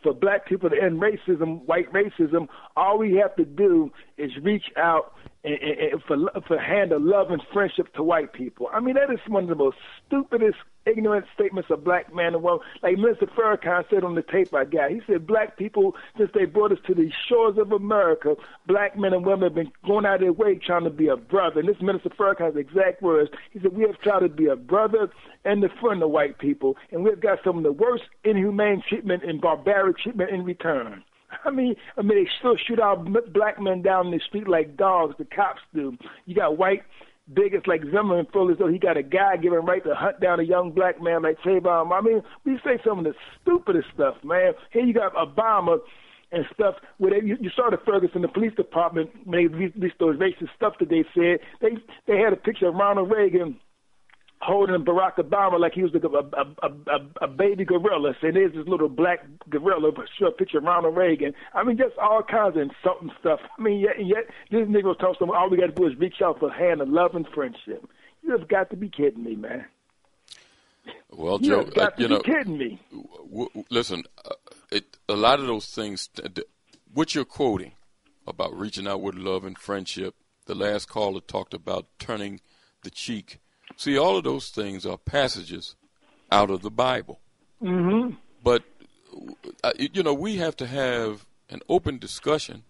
for black people to end racism, white racism, all we have to do is reach out and, and, and for for hand of love and friendship to white people. I mean, that is one of the most stupidest, ignorant statements of black man and woman. Like Mr. Farrakhan said on the tape I got, he said, "Black people, since they brought us to the shores of America, black men and women have been going out of their way trying to be a brother." And this Minister Farrakhan's exact words. He said, "We have tried to be a brother and a friend of white people, and we've got some of the worst inhumane treatment and barbaric treatment in return." I mean, I mean, they still shoot out m- black men down the street like dogs. The cops do. You got white bigots like Zimmerman feel as though he got a guy giving right to hunt down a young black man like Trayvon. I mean, we say some of the stupidest stuff, man. Here you got Obama and stuff where they, you, you saw the Ferguson, the police department, when they released those racist stuff that they said. They they had a picture of Ronald Reagan holding Barack Obama like he was a, a, a, a, baby gorilla. And there's this little black gorilla, but sure picture of Ronald Reagan. I mean, just all kinds of insulting stuff. I mean, yet, yet this nigga to him, all we got to do is reach out for a hand of love and friendship. You just got to be kidding me, man. Well, You Joe, have got uh, to you be know, kidding me. w- w- listen, uh, it, a lot of those things, th- th- what you're quoting about reaching out with love and friendship, the last caller talked about turning the cheek. See, all of those things are passages out of the Bible. Mm-hmm. But, uh, you know, we have to have an open discussion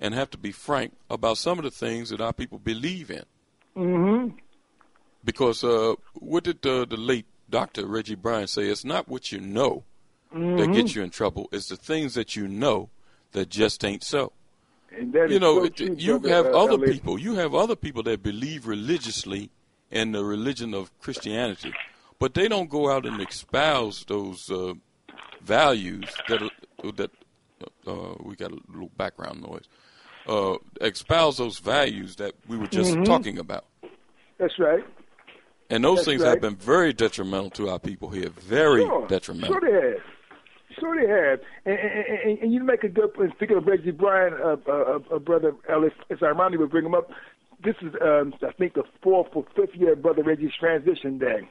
and have to be frank about some of the things that our people believe in. Mm-hmm. Because uh, what did uh, the late Dr. Reggie Bryan say? It's not what you know that Mhm. gets you in trouble. It's the things that you know that just ain't so. And that you know, so it- you have other people. You have other people that believe religiously in the religion of Christianity, but they don't go out and espouse those uh, values that are- that uh, we got a little background noise. Uh, espouse those values that we were just Mhm. talking about. That's right. And those That's things right. have been very detrimental to our people here. Very sure. detrimental. Sure they have. Sure they have. And, and, and, and you make a good point. Speaking of Reggie Bryan, uh, uh, uh, brother Ellis, it's ironic we bring him up. This is, um, I think, the fourth or fifth year of Brother Reggie's transition day.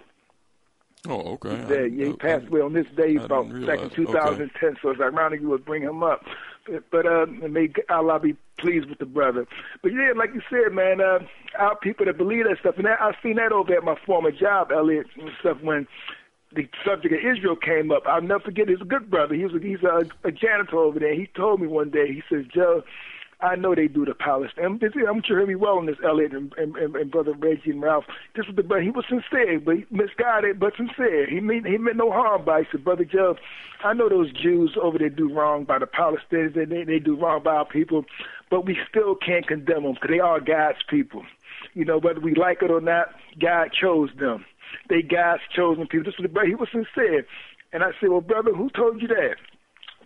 Oh, okay. Yeah, yeah, he passed away on this day I about back in realize. 2010, so it's ironic you would bring him up. But, but uh, may Allah be pleased with the brother. But yeah, like you said, man, uh, our people that believe that stuff, and I, I've seen that over at my former job, Elliot, and stuff when the subject of Israel came up. I'll never forget his good brother. He was a, he's a, a janitor over there. He told me one day, he says, Joe, I know they do the Palestine. I'm, I'm sure hear me well on this, Elliot and, and, and, and brother Reggie and Ralph. This was the but he was sincere, but he misguided, but sincere. He meant he meant no harm by it. So, brother Joe, I know those Jews over there do wrong by the Palestinians, and they they do wrong by our people, but we still can't condemn them because they are God's people. You know, whether we like it or not, God chose them. They God's chosen people. This was the brother. he was sincere. And I said, Well, brother, who told you that?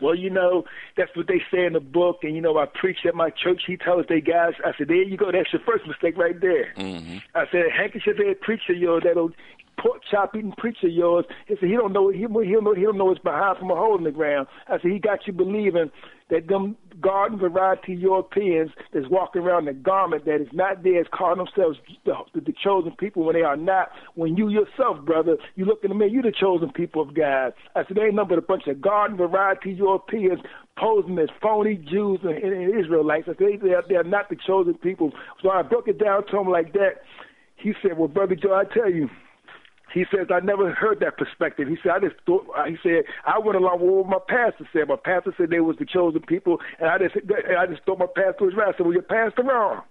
Well, you know, that's what they say in the book, and you know, I preach at my church. He tells they guys, I said, there you go, that's your first mistake right there. Mm-hmm. I said, handkerchief head preacher yours, that old pork chop eating preacher yours. He said he don't know he he don't know he don't know it's behind from a hole in the ground. I said he got you believing that them garden variety Europeans that's walking around in a garment that is not theirs, calling themselves the, the chosen people when they are not. When you yourself, brother, you look in the mirror, you the chosen people of God. I said they ain't nothing but a bunch of garden variety Europeans posing as phony Jews and, and, and Israelites. I said they, they, are, they are not the chosen people. So I broke it down to him like that. He said, "Well, brother Joe, I tell you." He says, I never heard that perspective. He said, I just thought, uh, he said, I went along with what my pastor said. My pastor said they was the chosen people, and I just, I just thought my pastor was right. I said, well, your pastor wrong.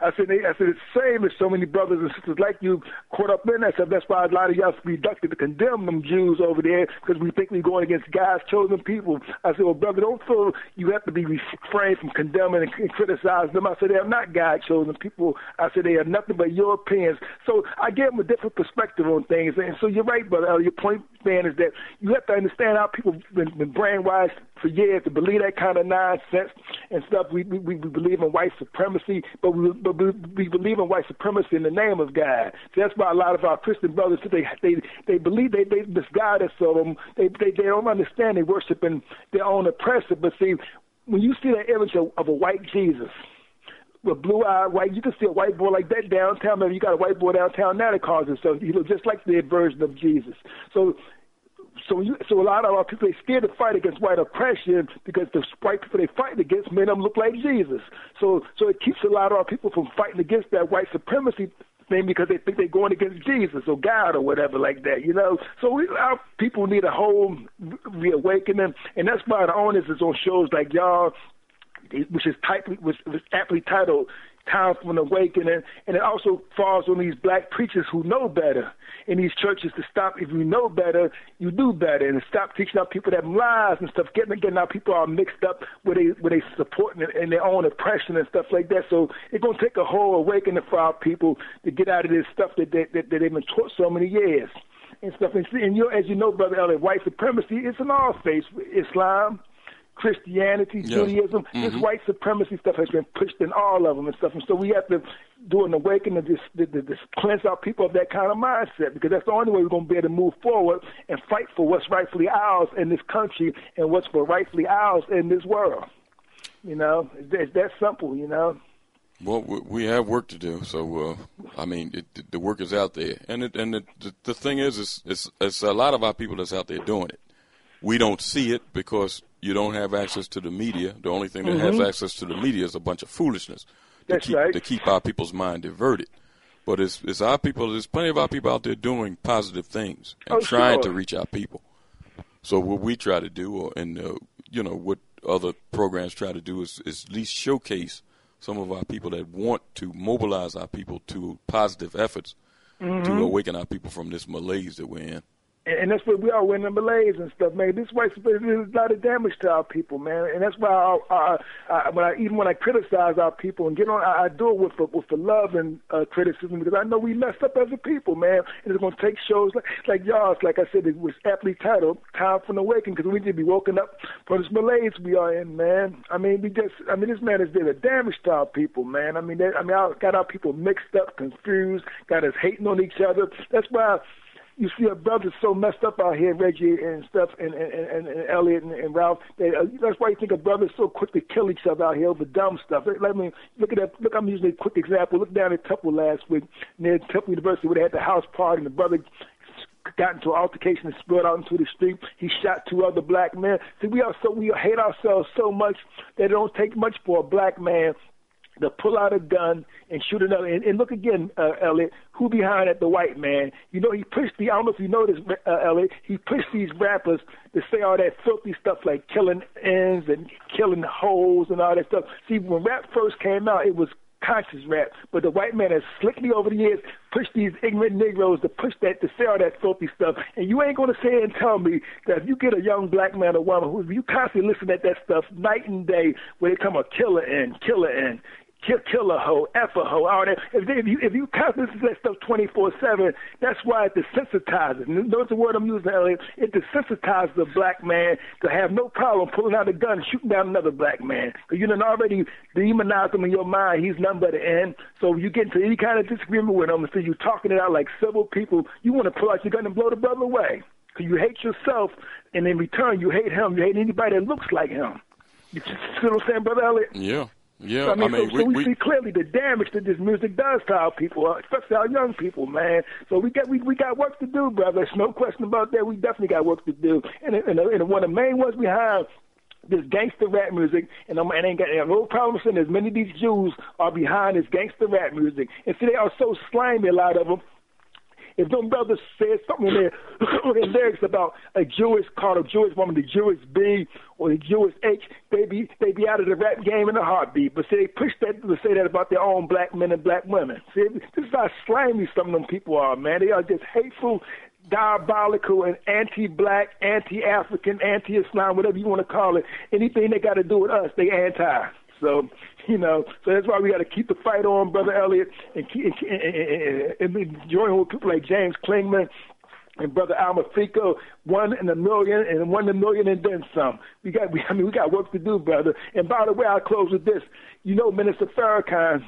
I said, I said, it's same as so many brothers and sisters like you caught up in that stuff. That's why a lot of y'all be ducted to condemn them Jews over there because we think we're going against God's chosen people. I said, well, brother, don't feel you have to be refrained from condemning and, and criticizing them. I said, they are not God chosen people. I said, they are nothing but Europeans. So I gave them a different perspective on things. And so you're right, brother. Uh, your point, man, is that you have to understand how people been, been brainwashed for years to believe that kind of nonsense and stuff. We we, we believe in white supremacy, but we but we, believe in white supremacy in the name of God. So that's why a lot of our Christian brothers they they they believe they they misguide us. So them they they they don't understand. They worshiping their own oppressor. But see, when you see that image of, of a white Jesus with blue eyed white. You can see a white boy like that downtown. Maybe you got a white boy downtown now that calls himself. He looks just like the version of Jesus. So so you, so a lot of our people they scared to fight against white oppression because the white people they fight against made them look like Jesus. So so it keeps a lot of our people from fighting against that white supremacy thing because they think they're going against Jesus or God or whatever like that, you know. So we, our people need a whole reawakening, and that's why the onus is on shows like y'all, which is tightly was, was aptly titled time for an awakening, and it also falls on these black preachers who know better in these churches to stop. If you know better, you do better, and stop teaching our people that lies and stuff. Getting getting our people all mixed up where they where they supporting it and their own oppression and stuff like that. So it's gonna take a whole awakening for our people to get out of this stuff that they, that, that they've been taught so many years and stuff. And, and you, as you know, brother Elliot, white supremacy it's in all faiths, Islam. Christianity, Yeah. Judaism, this Mhm. white supremacy stuff has been pushed in all of them and stuff. And so we have to do an awakening to just, to, to, to cleanse our people of that kind of mindset because that's the only way we're going to be able to move forward and fight for what's rightfully ours in this country and what's for rightfully ours in this world. You know, it's, it's that simple, you know. Well, we- we have work to do. So, uh, I mean, it, the work is out there, and it, and it, the, the thing is, it's, it's, it's a lot of our people that's out there doing it. We don't see it because you don't have access to the media. The only thing that has Mhm. access to the media is a bunch of foolishness to That's keep right. to keep our people's mind diverted. But it's it's our people. There's plenty of our people out there doing positive things and Oh, trying sure. to reach our people. So what we try to do, or, and uh, you know what other programs try to do, is, is at least showcase some of our people that want to mobilize our people to positive efforts to Mhm. awaken our people from this malaise that we're in. And, and that's what we are winning Malays and stuff, man. This white supremacy is a lot of damage to our people, man. And that's why I, I, I, when I even when I criticize our people and get on, I, I do it with the, with the love and uh, criticism because I know we messed up as a people, man. And it's going to take shows like, like y'all's, like I said, it was aptly titled "Time for an Awakening" because we need to be woken up from this malaise we are in, man. I mean, we just, I mean, this man has did a damage to our people, man. I mean, that, I mean, I got our people mixed up, confused, got us hating on each other. That's why you see our brothers so messed up out here, Reggie and stuff, and and, and, and Elliot and, and Ralph. Uh, that's why you think of brothers so quick to kill each other out here over dumb stuff. Let me look at that. Look, I'm using a quick example. Look down at Temple last week near Temple University where they had the house party, and the brother got into an altercation and spilled out into the street. He shot two other black men. See, we are so we hate ourselves so much that it don't take much for a black man to pull out a gun and shoot another. And, and look again, uh, Elliot, who behind it? The white man. You know, he pushed the. I don't know if you noticed, uh, Elliot. He pushed these rappers to say all that filthy stuff like killing ends and killing hoes and all that stuff. See, when rap first came out, it was conscious rap. But the white man has slickly over the years pushed these ignorant Negroes to push that to say all that filthy stuff. And you ain't gonna say and tell me that if you get a young black man or woman who you constantly listen at that stuff night and day, where they come a killer in, killer in, kill, kill a hoe, F a hoe, all that. If, they, if you if you constantly that stuff twenty four seven, that's why it desensitizes. Notice the word I'm using earlier. It desensitizes the black man to have no problem pulling out a gun and shooting down another black man. Because you done already demonized him in your mind. He's none but an end. So you get into any kind of disagreement with him, instead you talking it out like civil people, you want to pull out your gun and blow the brother away. Because you hate yourself, and in return, you hate him. You hate anybody that looks like him. You see what I'm saying, Brother Elliot? Yeah. Yeah, So, I mean, I mean, so, we, so we, we, see clearly the damage that this music does to our people, uh, especially our young people, man. So we got we, we got work to do, brother. There's no question about that. We definitely got work to do. And and, and one of the main ones behind this gangster rap music, and I'm, and I ain't got no problem saying as many of these Jews are behind this gangster rap music. And see, they are so slimy, a lot of them. If them brothers said something in their, in their lyrics about a Jewish called a Jewish woman, the Jewish B or the Jewish H, they be they be out of the rap game in a heartbeat. But see, they push that to say that about their own black men and black women. See, this is how slimy some of them people are, man. They are just hateful, diabolical, and anti-black, anti-African, anti-Islam, whatever you want to call it. Anything they got to do with us, they anti. So, you know, so that's why we got to keep the fight on, brother Elliot, and keep and, and, and, and join with people like James Clingman and brother Alma Fico, one in a million and one in a million and then some. We got, we, I mean, we got work to do, brother. And by the way, I'll close with this. You know, Minister Farrakhan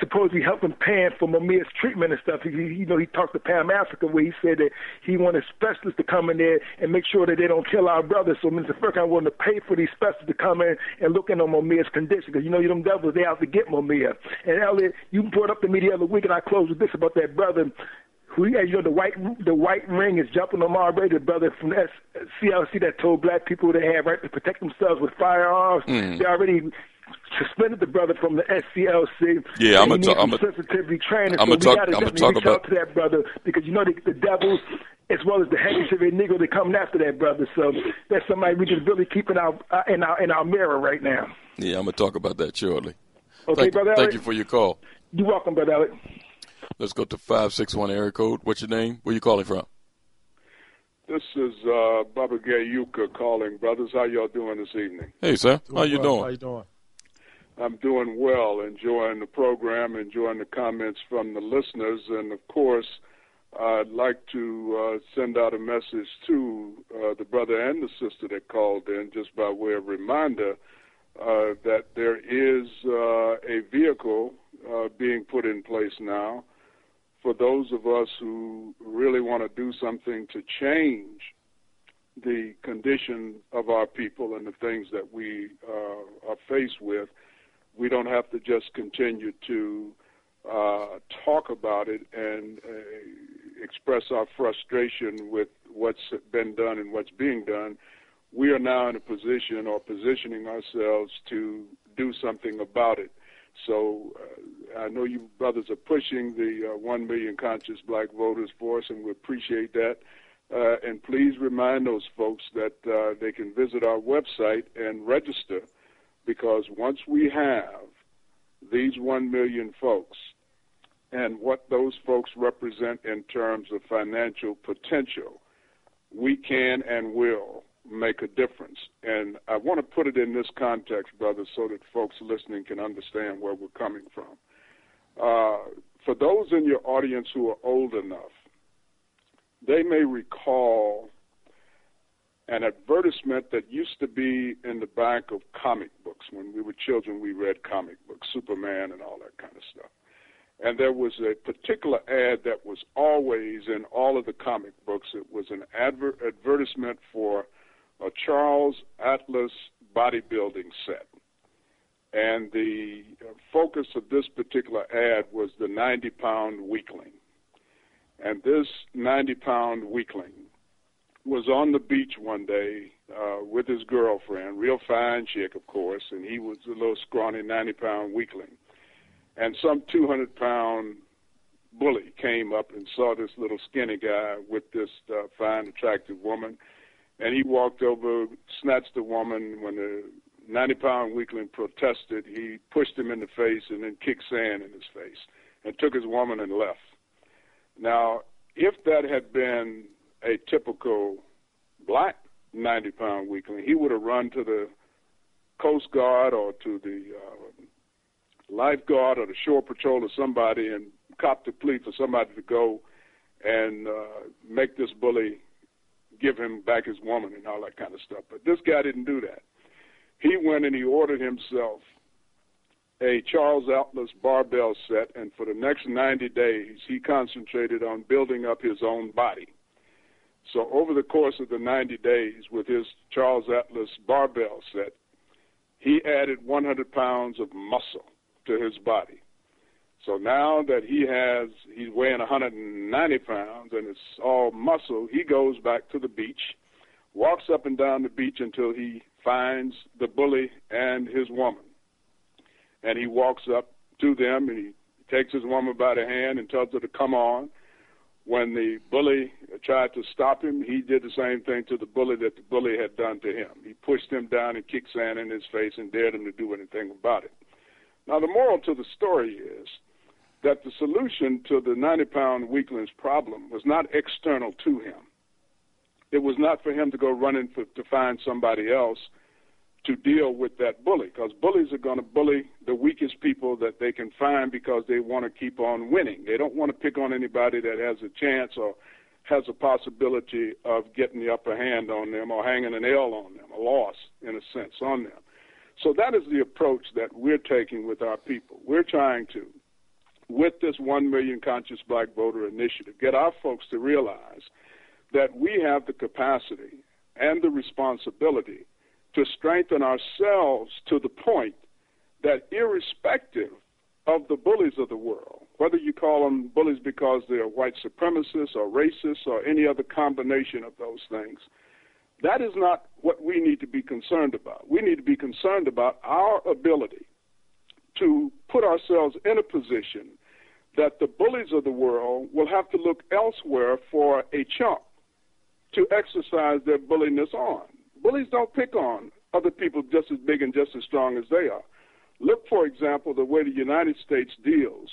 supposedly helping Pam for Mumia's treatment and stuff. He, you know, he talked to Pam Africa where he said that he wanted specialists to come in there and make sure that they don't kill our brothers. So Mr. Farrakhan wanted to pay for these specialists to come in and look in on Mumia's condition because you know you them devils they out to get Mumia. And Elliot, you brought up to me the other week, and I closed with this about that brother who as you know the white the white ring is jumping on already. The brother from the CLC that told black people they have right to protect themselves with firearms. Mm. They already suspended the brother from the SCLC. Yeah, I'm And gonna he I'm needs gonna- some sensitivity training. I'm so gonna we talk- gotta I'm gonna talk reach out about- to that brother because you know the, the devils. As well as the heavy severe Negro, they coming after that brother. So that's somebody we just really keep in our uh, in our in our mirror right now. yeah, I'm gonna talk about that shortly. Okay, thank, brother. Thank Elliot? you for your call. You're welcome, brother. Elliot. Let's go to five six one area code. What's your name? Where you calling from? This is uh, Baba Geuka calling. Brothers, how y'all doing this evening? Hey, sir. How you well. doing? How you doing? I'm doing well, enjoying the program, enjoying the comments from the listeners, and of course, I'd like to uh, send out a message to uh, the brother and the sister that called in, just by way of reminder uh, that there is uh, a vehicle uh, being put in place now for those of us who really want to do something to change the condition of our people and the things that we uh, are faced with. We don't have to just continue to uh, talk about it and uh, express our frustration with what's been done and what's being done. We are now in a position or positioning ourselves to do something about it. So uh, I know you brothers are pushing the uh, 1 million conscious black voters for us, and we appreciate that. Uh, and please remind those folks that uh, they can visit our website and register because once we have these 1 million folks and what those folks represent in terms of financial potential, we can and will make a difference. And I want to put it in this context, brother, so that folks listening can understand where we're coming from. Uh, for those in your audience who are old enough, they may recall an advertisement that used to be in the back of comic books. When we were children, we read comic books, Superman and all that kind of stuff. And there was a particular ad that was always in all of the comic books. It was an adver- advertisement for a Charles Atlas bodybuilding set. And the focus of this particular ad was the 90 pound weakling. And this 90 pound weakling was on the beach one day uh, with his girlfriend, real fine chick, of course, and he was a little scrawny, 90 pound weakling. And some 200 pound bully came up and saw this little skinny guy with this uh, fine, attractive woman, and he walked over, snatched the woman. When the 90 pound weakling protested, he pushed him in the face and then kicked sand in his face and took his woman and left. Now, if that had been a typical black 90 pound weakling, he would have run to the Coast Guard or to the uh, lifeguard or the shore patrol or somebody and copped a plea for somebody to go and uh, make this bully give him back his woman and all that kind of stuff. But this guy didn't do that. He went and he ordered himself a Charles Atlas barbell set, and for the next 90 days, he concentrated on building up his own body. So, over the course of the 90 days with his Charles Atlas barbell set, he added 100 pounds of muscle to his body. So now that he has, he's weighing 190 pounds and it's all muscle, he goes back to the beach, walks up and down the beach until he finds the bully and his woman. And he walks up to them and he takes his woman by the hand and tells her to come on. When the bully tried to stop him, he did the same thing to the bully that the bully had done to him. He pushed him down and kicked sand in his face and dared him to do anything about it. Now, the moral to the story is that the solution to the 90 pound weakling's problem was not external to him. It was not for him to go running for, to find somebody else to deal with that bully, because bullies are going to bully the weakest people that they can find because they want to keep on winning. They don't want to pick on anybody that has a chance or has a possibility of getting the upper hand on them or hanging an L on them, a loss, in a sense, on them. So that is the approach that we're taking with our people. We're trying to with this 1 million conscious black voter initiative, get our folks to realize that we have the capacity and the responsibility to strengthen ourselves to the point that irrespective of the bullies of the world, whether you call them bullies because they're white supremacists or racists or any other combination of those things, that is not what we need to be concerned about. We need to be concerned about our ability to put ourselves in a position that the bullies of the world will have to look elsewhere for a chump to exercise their bulliness on. Bullies don't pick on other people just as big and just as strong as they are. Look, for example, the way the United States deals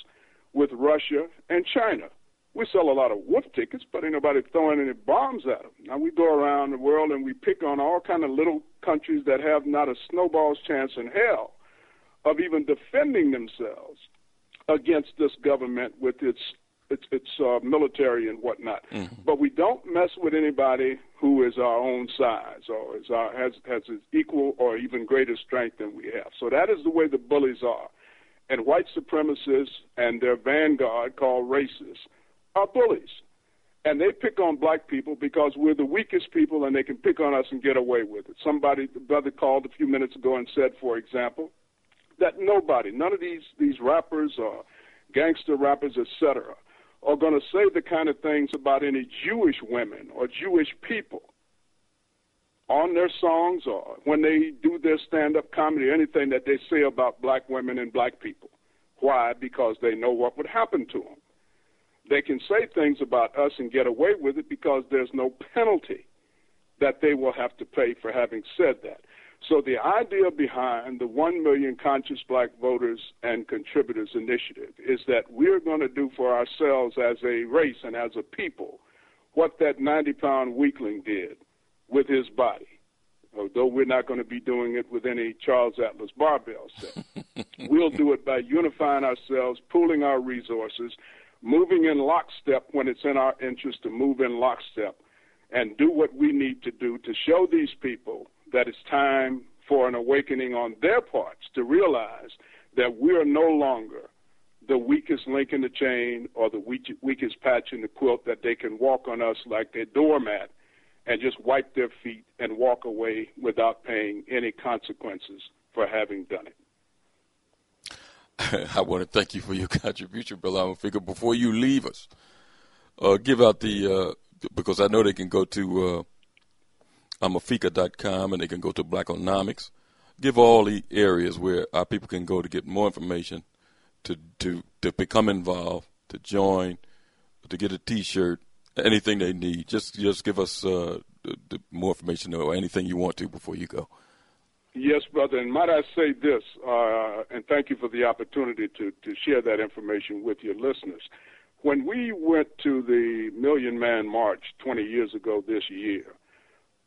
with Russia and China. We sell a lot of wolf tickets, but ain't nobody throwing any bombs at them. Now we go around the world and we pick on all kind of little countries that have not a snowball's chance in hell of even defending themselves against this government with its its, its uh, military and whatnot. Mm-hmm. But we don't mess with anybody who is our own size or is our, has has equal or even greater strength than we have. So that is the way the bullies are. And white supremacists and their vanguard called racists are bullies. And they pick on black people because we're the weakest people and they can pick on us and get away with it. Somebody, the brother called a few minutes ago and said, for example, that nobody, none of these these rappers or gangster rappers, etc., are going to say the kind of things about any Jewish women or Jewish people on their songs or when they do their stand-up comedy, anything that they say about black women and black people. Why? Because they know what would happen to them. They can say things about us and get away with it because there's no penalty that they will have to pay for having said that. So the idea behind the 1 million conscious black voters and contributors initiative is that we're going to do for ourselves as a race and as a people what that 90 pound weakling did with his body. Although we're not going to be doing it with any Charles Atlas barbell set. we'll do it by unifying ourselves, pooling our resources, moving in lockstep when it's in our interest to move in lockstep, and do what we need to do to show these people that it's time for an awakening on their parts to realize that we are no longer the weakest link in the chain or the weakest patch in the quilt that they can walk on us like a doormat and just wipe their feet and walk away without paying any consequences for having done it. I want to thank you for your contribution, I'm figure before you leave us, uh, give out the uh, because I know they can go to uh, amefika.com, and they can go to Blackonomics. Give all the areas where our people can go to get more information, to to to become involved, to join, to get a T-shirt, anything they need. Just just give us uh, the, the more information or anything you want to before you go. Yes, brother. And might I say this, uh, and thank you for the opportunity to, to share that information with your listeners. When we went to the Million Man March 20 years ago this year,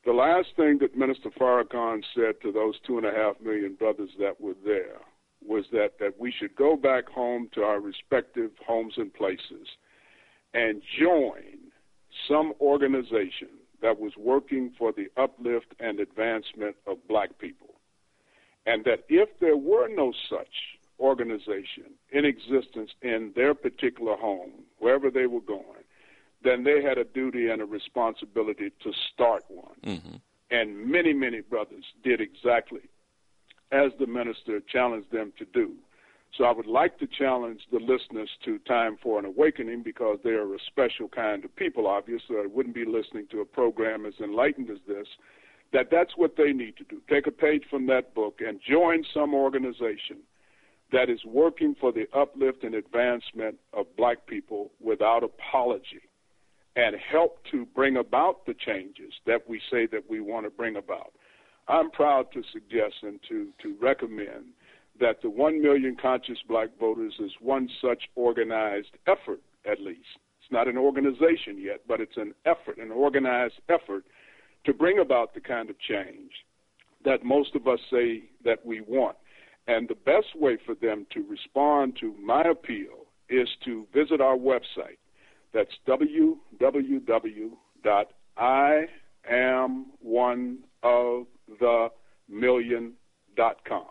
the last thing that Minister Farrakhan said to those two and a half million brothers that were there was that, that we should go back home to our respective homes and places and join some organization that was working for the uplift and advancement of black people. And that if there were no such organization in existence in their particular home, wherever they were going, then they had a duty and a responsibility to start one. Mm-hmm. And many, many brothers did exactly as the minister challenged them to do. So I would like to challenge the listeners to Time for an Awakening because they are a special kind of people, obviously. I wouldn't be listening to a program as enlightened as this. That that's what they need to do. Take a page from that book and join some organization that is working for the uplift and advancement of black people without apology and help to bring about the changes that we say that we want to bring about. I'm proud to suggest and to, to recommend that the 1 million conscious black voters is one such organized effort, at least. It's not an organization yet, but it's an effort, an organized effort to bring about the kind of change that most of us say that we want. And the best way for them to respond to my appeal is to visit our website. That's www.iamoneofthemillion.com.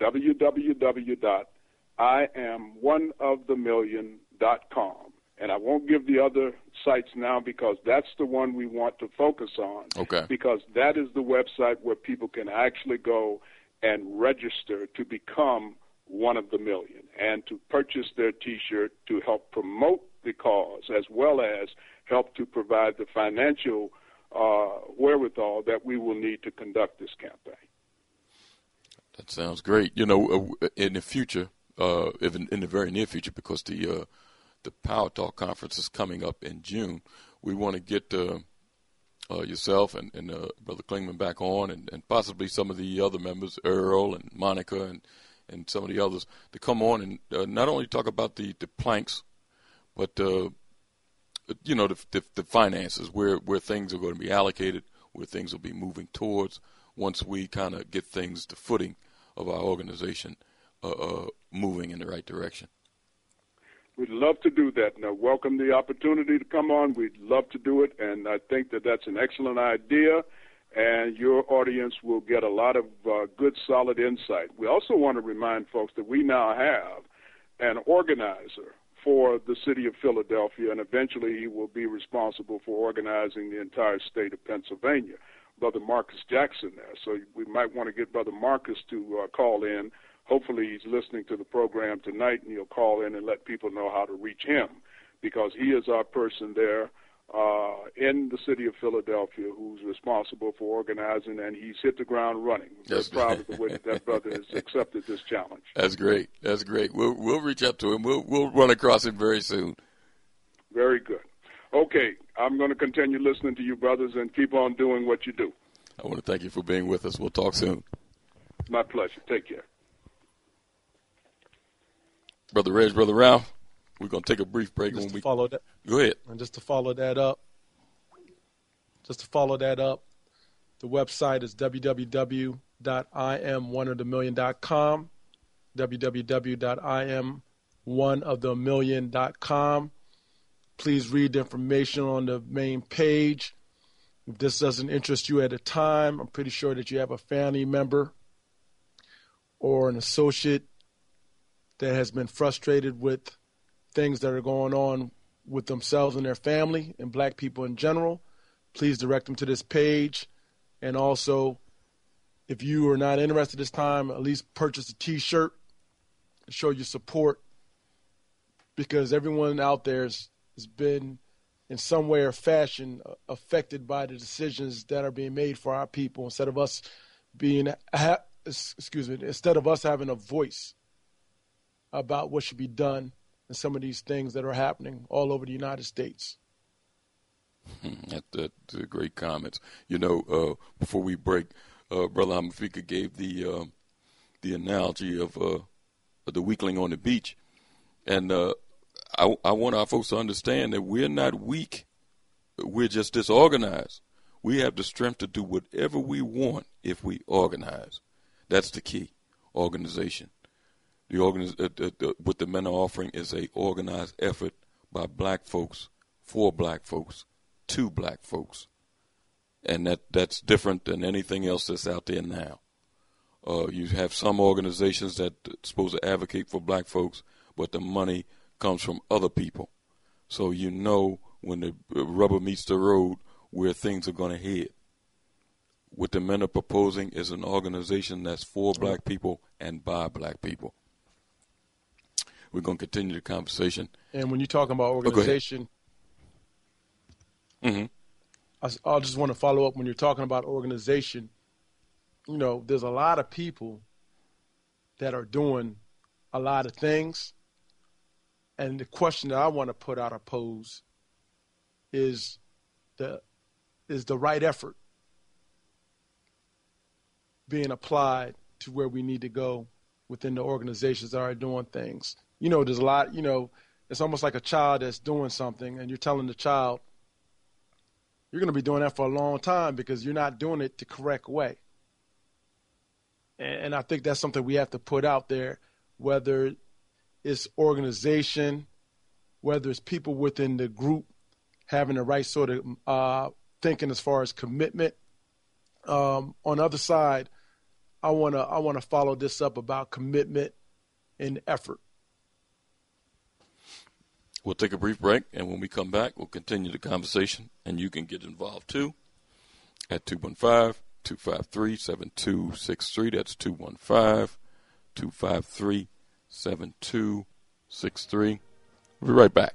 www.iamoneofthemillion.com. And I won't give the other sites now because that's the one we want to focus on. Okay. Because that is the website where people can actually go and register to become one of the million and to purchase their T-shirt to help promote the cause as well as help to provide the financial uh, wherewithal that we will need to conduct this campaign. That sounds great. You know, uh, in the future, uh, in, the very near future, because the uh, the Power Talk conference is coming up in June, we want to get uh, uh, yourself and, and Brother Clingman back on, and, and possibly some of the other members, Earl and Monica and and some of the others, to come on and uh, not only talk about the, the planks, but uh, you know the, the, the finances, where where things are going to be allocated, where things will be moving towards once we kind of get things the footing of our organization uh, uh, moving in the right direction. We'd love to do that. Now, welcome the opportunity to come on. We'd love to do it, and I think that that's an excellent idea, and your audience will get a lot of uh, good, solid insight. We also want to remind folks that we now have an organizer for the city of Philadelphia, and eventually he will be responsible for organizing the entire state of Pennsylvania. Brother Marcus Jackson there. So we might want to get Brother Marcus to uh, call in hopefully he's listening to the program tonight and he'll call in and let people know how to reach him because he is our person there uh, in the city of Philadelphia who's responsible for organizing and he's hit the ground running. We're That's proud of the way that, that brother has accepted this challenge. That's great. That's great. We'll we'll reach out to him. We'll we'll run across him very soon. Very good. Okay, I'm going to continue listening to you, brothers, and keep on doing what you do. I want to thank you for being with us. We'll talk soon. My pleasure. Take care. Brother Reg, Brother Ralph, we're going to take a brief break. Just when we follow that. Go ahead. And just to follow that up, just to follow that up, the website is www.imoneofthemillion.com, www.imoneofthemillion.com. Please read the information on the main page. If this doesn't interest you at a time, I'm pretty sure that you have a family member or an associate that has been frustrated with things that are going on with themselves and their family and black people in general, please direct them to this page. And also, if you are not interested this time, at least purchase a t shirt and show your support because everyone out there has, has been in some way or fashion uh, affected by the decisions that are being made for our people instead of us being excuse me instead of us having a voice about what should be done in some of these things that are happening all over the United States. That, that, that great comments. You know, uh, before we break, uh, Brother Amefika gave the uh, the analogy of, uh, of the weakling on the beach, and uh, I, I want our folks to understand that we're not weak. We're just disorganized. We have the strength to do whatever we want if we organize. That's the key. Organization. The organiz- uh, what the men are offering is a organized effort by black folks for black folks to black folks, and that that's different than anything else that's out there now. Uh, you have some organizations that are supposed to advocate for black folks, but the money comes from other people. So you know when the rubber meets the road where things are going to head. What the men are proposing is an organization that's for black people and by black people. We're going to continue the conversation. And when you're talking about organization, mm-hmm. I, I just want to follow up when you're talking about organization. You know, there's a lot of people that are doing a lot of things. And the question that I want to put out or pose is the is the right effort being applied to where we need to go within the organizations that are doing things. You know, there's a lot, you know, it's almost like a child that's doing something and you're telling the child, you're going to be doing that for a long time because you're not doing it the correct way. And, and I think that's something we have to put out there, whether it's organization, whether it's people within the group having the right sort of uh, thinking as far as commitment. Um, on the other side, I want to I want to follow this up about commitment and effort. We'll take a brief break, and when we come back, we'll continue the conversation, and you can get involved too at 215 253 7263. That's 215 253 7263. We'll be right back.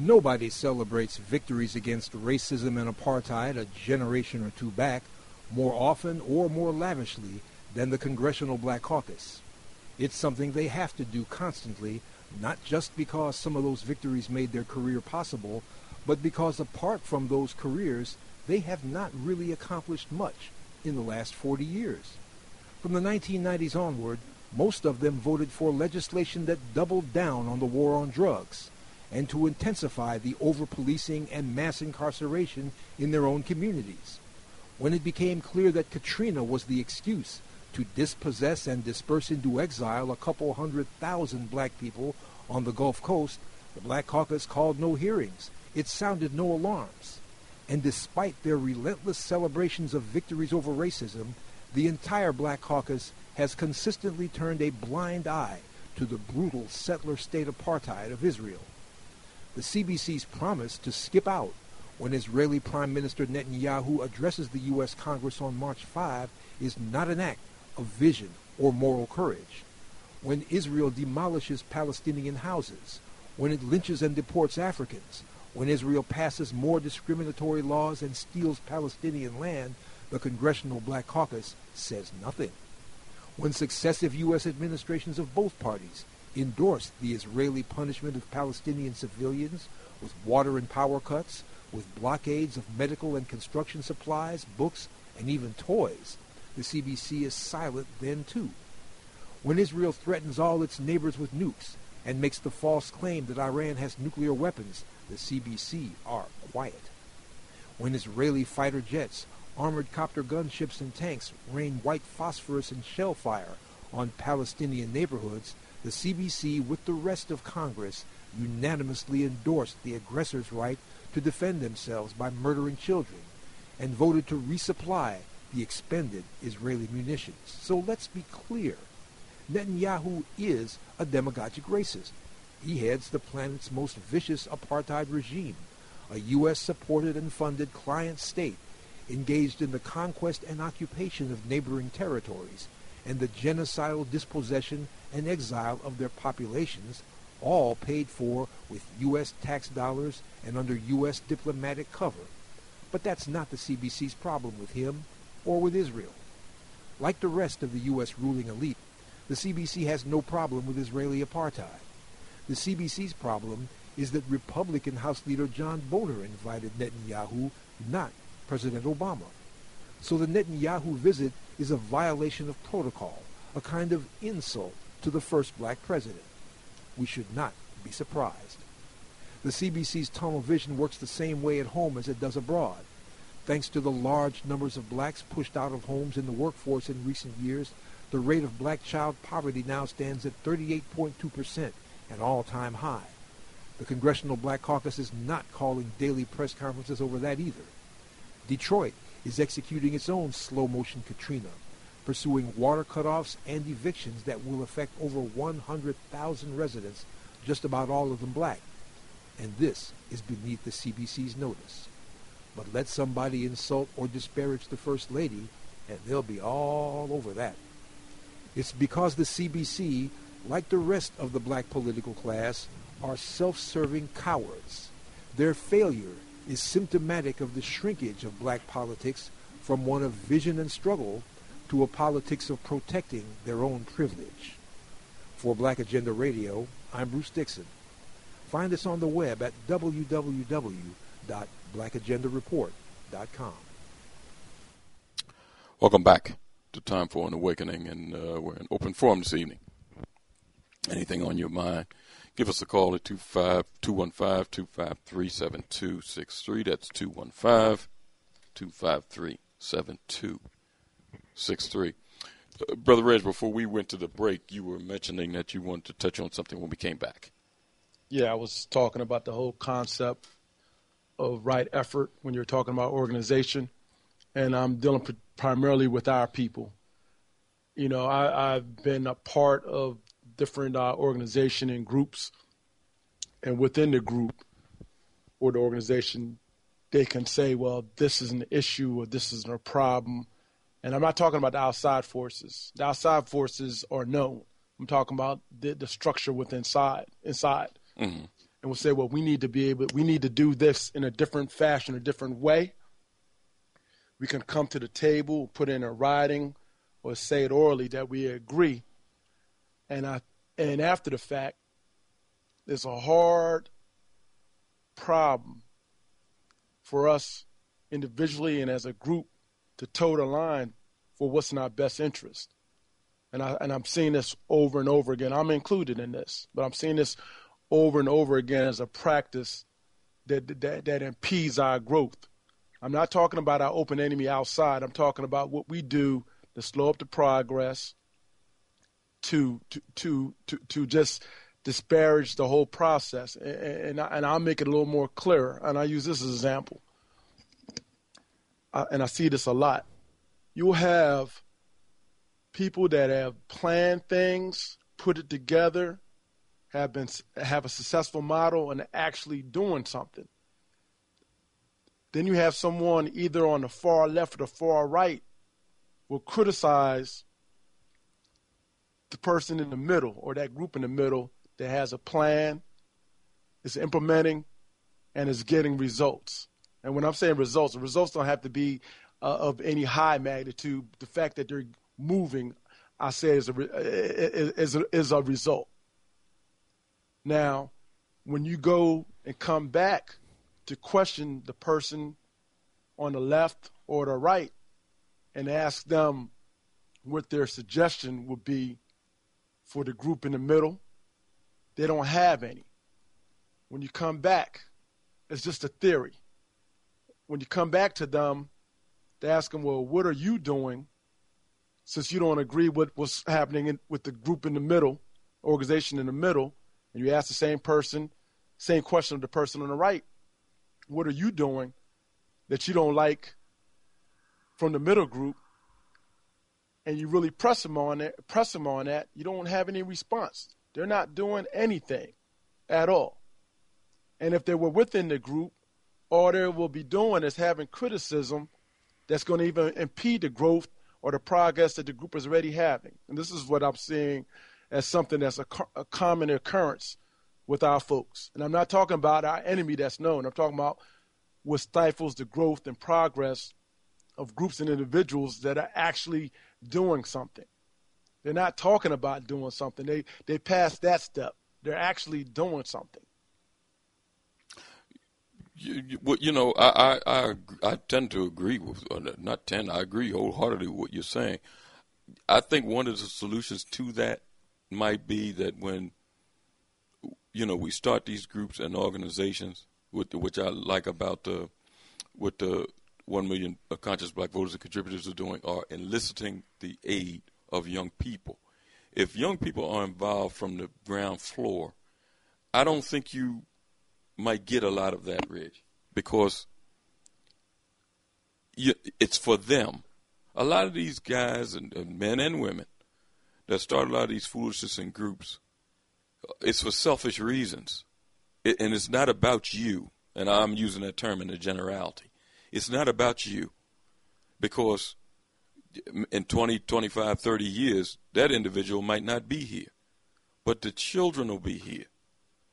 Nobody celebrates victories against racism and apartheid a generation or two back. more often or more lavishly than the Congressional Black Caucus. It's something they have to do constantly, not just because some of those victories made their career possible, but because apart from those careers, they have not really accomplished much in the last 40 years. From the 1990s onward, most of them voted for legislation that doubled down on the war on drugs and to intensify the over-policing and mass incarceration in their own communities. When it became clear that Katrina was the excuse to dispossess and disperse into exile a couple hundred thousand black people on the Gulf Coast, the Black Caucus called no hearings. It sounded no alarms. And despite their relentless celebrations of victories over racism, the entire Black Caucus has consistently turned a blind eye to the brutal settler state apartheid of Israel. The CBC's promise to skip out when Israeli Prime Minister Netanyahu addresses the U.S. Congress on March 5 is not an act of vision or moral courage. When Israel demolishes Palestinian houses, when it lynches and deports Africans, when Israel passes more discriminatory laws and steals Palestinian land, the Congressional Black Caucus says nothing. When successive U.S. administrations of both parties endorsed the Israeli punishment of Palestinian civilians with water and power cuts, with blockades of medical and construction supplies, books, and even toys, the CBC is silent then too. When Israel threatens all its neighbors with nukes and makes the false claim that Iran has nuclear weapons, the CBC are quiet. When Israeli fighter jets, armored copter gunships, and tanks rain white phosphorus and shell fire on Palestinian neighborhoods, the CBC, with the rest of Congress, unanimously endorsed the aggressor's right to defend themselves by murdering children and voted to resupply the expended Israeli munitions. So let's be clear. Netanyahu is a demagogic racist. He heads the planet's most vicious apartheid regime, a U.S. supported and funded client state engaged in the conquest and occupation of neighboring territories and the genocidal dispossession and exile of their populations, all paid for with U.S. tax dollars and under U.S. diplomatic cover. But that's not the CBC's problem with him or with Israel. Like the rest of the U.S. ruling elite, the CBC has no problem with Israeli apartheid. The CBC's problem is that Republican House Leader John Boehner invited Netanyahu, not President Obama. So the Netanyahu visit is a violation of protocol, a kind of insult to the first black president. We should not be surprised. The CBC's tunnel vision works the same way at home as it does abroad. Thanks to the large numbers of blacks pushed out of homes in the workforce in recent years, the rate of black child poverty now stands at 38.2%, an all-time high. The Congressional Black Caucus is not calling daily press conferences over that either. Detroit is executing its own slow-motion Katrina, pursuing water cutoffs and evictions that will affect over 100,000 residents, just about all of them black. And this is beneath the CBC's notice. But let somebody insult or disparage the First Lady, and they'll be all over that. It's because the CBC, like the rest of the black political class, are self-serving cowards. Their failure is symptomatic of the shrinkage of black politics from one of vision and struggle to a politics of protecting their own privilege. For Black Agenda Radio, I'm Bruce Dixon. Find us on the web at www.blackagendareport.com. Welcome back to Time for an Awakening, and uh, we're in open forum this evening. Anything on your mind? Give us a call at 215-253-7263. That's 215-253-7263. Uh, Brother Reg, before we went to the break, you were mentioning that you wanted to touch on something when we came back. Yeah, I was talking about the whole concept of right effort when you're talking about organization, and I'm dealing primarily with our people. You know, I, I've been a part of different uh, organization and groups, and within the group or the organization, they can say, "Well, this is an issue or this is a problem," and I'm not talking about the outside forces. The outside forces are known. I'm talking about the, the structure within inside inside, mm-hmm. and we'll say, "Well, we need to be able, we need to do this in a different fashion, a different way." we can come to the table, put in a writing, or say it orally that we agree. And I and after the fact, it's a hard problem for us individually and as a group to toe the line for what's in our best interest. And I and I'm seeing this over and over again. I'm included in this, but I'm seeing this over and over again as a practice that that, that impedes our growth. I'm not talking about our open enemy outside. I'm talking about what we do to slow up the progress, to to to to, just disparage the whole process. And, and, I, and I'll make it a little more clear. And I use this as an example. I, and I see this a lot. You'll have people that have planned things, put it together, have been have a successful model, and actually doing something. Then you have someone either on the far left or the far right will criticize the person in the middle or that group in the middle that has a plan, is implementing, and is getting results. And when I'm saying results, the results don't have to be uh, of any high magnitude. The fact that they're moving, I say, is a, is a, is a result. Now, when you go and come back to question the person on the left or the right and ask them what their suggestion would be for the group in the middle, they don't have any. When you come back, it's just a theory. When you come back to them, they ask them, well, what are you doing since you don't agree with what's happening in, with the group in the middle, organization in the middle, and you ask the same person, same question of the person on the right, what are you doing that you don't like from the middle group? And you really press them on it, press them on that, you don't have any response. They're not doing anything at all. And if they were within the group, all they will be doing is having criticism that's going to even impede the growth or the progress that the group is already having. And this is what I'm seeing as something that's a, a common occurrence with our folks. And I'm not talking about our enemy that's known. I'm talking about what stifles the growth and progress of groups and individuals that are actually doing something. They're not talking about doing something. They they passed that step. They're actually doing something. You, you, you know, I, I, I, I tend to agree with, uh, not tend, I agree wholeheartedly with what you're saying. I think one of the solutions to that might be that when, you know, we start these groups and organizations, with which I like about the, with the one million conscious black voters and contributors are doing, are enlisting the aid of young people. If young people are involved from the ground floor, I don't think you might get a lot of that, Rich, because you, it's for them. A lot of these guys and, and, men and women that start a lot of these foolishness in groups, uh, it's for selfish reasons, it, and it's not about you. And I'm using that term in a generality. It's not about you, because in 20, 25, 30 years, that individual might not be here. But the children will be here.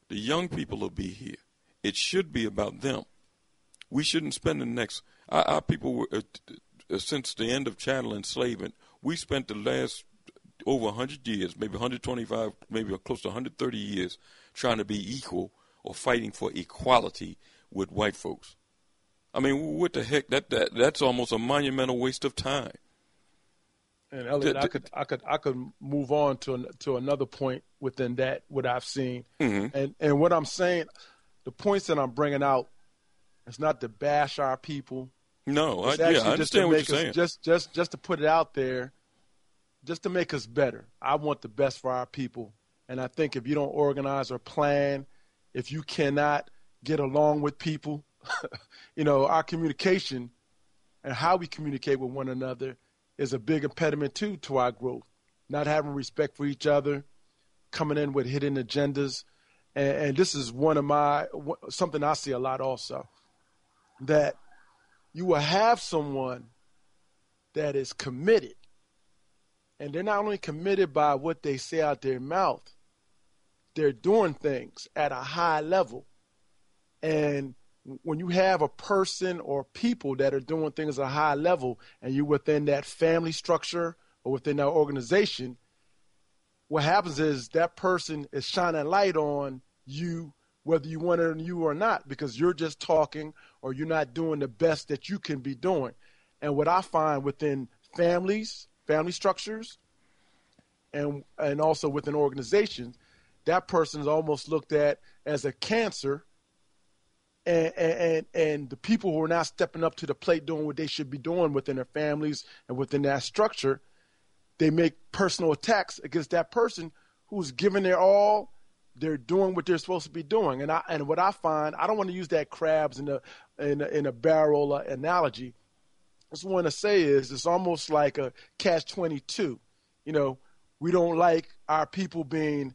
The young people will be here. It should be about them. We shouldn't spend the next. Our, our people were, uh, uh, since the end of chattel enslavement, we spent the last over 100 years, maybe 125, maybe close to 130 years, trying to be equal or fighting for equality with white folks. I mean, what the heck? That, that that's almost a monumental waste of time. And Elliot, I could I could I could move on to to another point within that what I've seen, mm-hmm. and and what I'm saying, the points that I'm bringing out, it's not to bash our people. No, I, yeah, I understand what you're us, saying. Just just just to put it out there, just to make us better. I want the best for our people, and I think if you don't organize or plan, if you cannot get along with people, you know, our communication and how we communicate with one another is a big impediment too to our growth. Not having respect for each other, coming in with hidden agendas, and, and this is one of my something I see a lot also. That you will have someone that is committed, and they're not only committed by what they say out their mouth, they're doing things at a high level, and when you have a person or people that are doing things at a high level and you're within that family structure or within that organization, what happens is that person is shining light on you whether you want it or you or not because you're just talking or you're not doing the best that you can be doing. And what I find within families, family structures, and and also within organizations, that person is almost looked at as a cancer and, and and the people who are not stepping up to the plate doing what they should be doing within their families and within that structure, they make personal attacks against that person who's giving their all. They're doing what they're supposed to be doing, and I and what I find, I don't want to use that crabs in a in a, in a barrel uh, analogy. I just want to say is it's almost like a catch twenty two. You know, we don't like our people being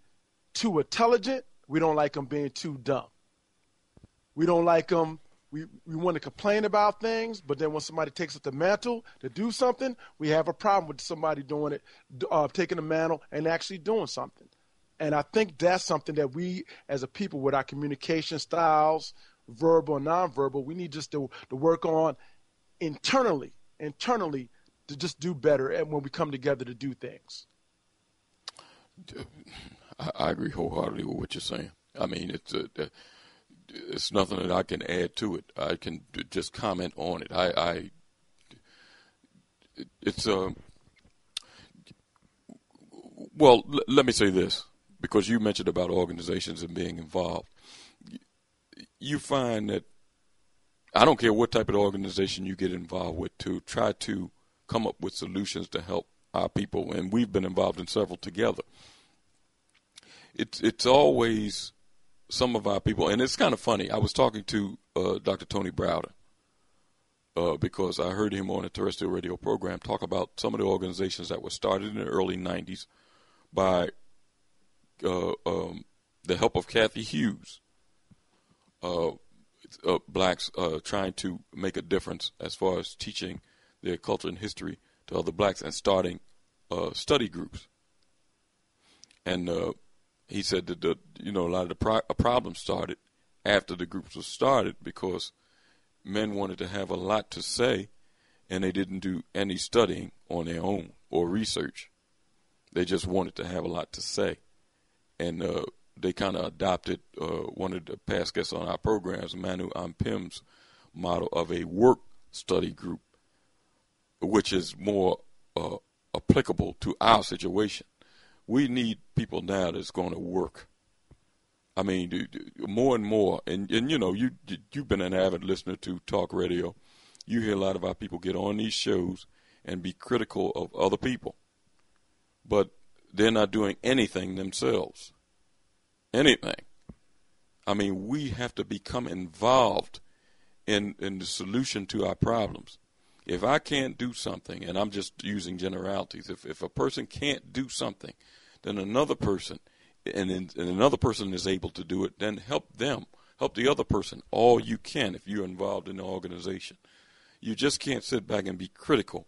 too intelligent. We don't like them being too dumb. We don't like them. We, we want to complain about things, but then when somebody takes up the mantle to do something, we have a problem with somebody doing it, uh, taking the mantle and actually doing something. And I think that's something that we, as a people, with our communication styles, verbal and nonverbal, we need just to, to work on internally, internally, to just do better and when we come together to do things. I, agree wholeheartedly with what you're saying. I mean, it's uh, it's nothing that I can add to it. I can just comment on it. I, I it's a uh, well. L- let me say this because you mentioned about organizations and being involved. You find that I don't care what type of organization you get involved with to try to come up with solutions to help our people, and we've been involved in several together. It's it's always some of our people, and it's kind of funny. I was talking to uh, Dr. Tony Browder uh, because I heard him on a terrestrial radio program talk about some of the organizations that were started in the early '90s by uh, um, the help of Cathy Hughes. Uh, uh, blacks uh, trying to make a difference as far as teaching their culture and history to other blacks and starting study groups. And he said that the you know a lot of the pro- problems started after the groups were started because men wanted to have a lot to say and they didn't do any studying on their own or research. They just wanted to have a lot to say, and uh, they kind of adopted uh, one of the past guests on our programs, Manu Ampim's model of a work study group, which is more uh, applicable to our situation we need people now that's going to work. I mean, more and more, and and you know, you you've been an avid listener to talk radio. You hear a lot of our people get on these shows and be critical of other people, but they're not doing anything themselves. Anything. I mean, we have to become involved in in the solution to our problems. If I can't do something, and I'm just using generalities, if if a person can't do something then another person, and, and another person is able to do it, then help them, help the other person all you can if you're involved in the organization. You just can't sit back and be critical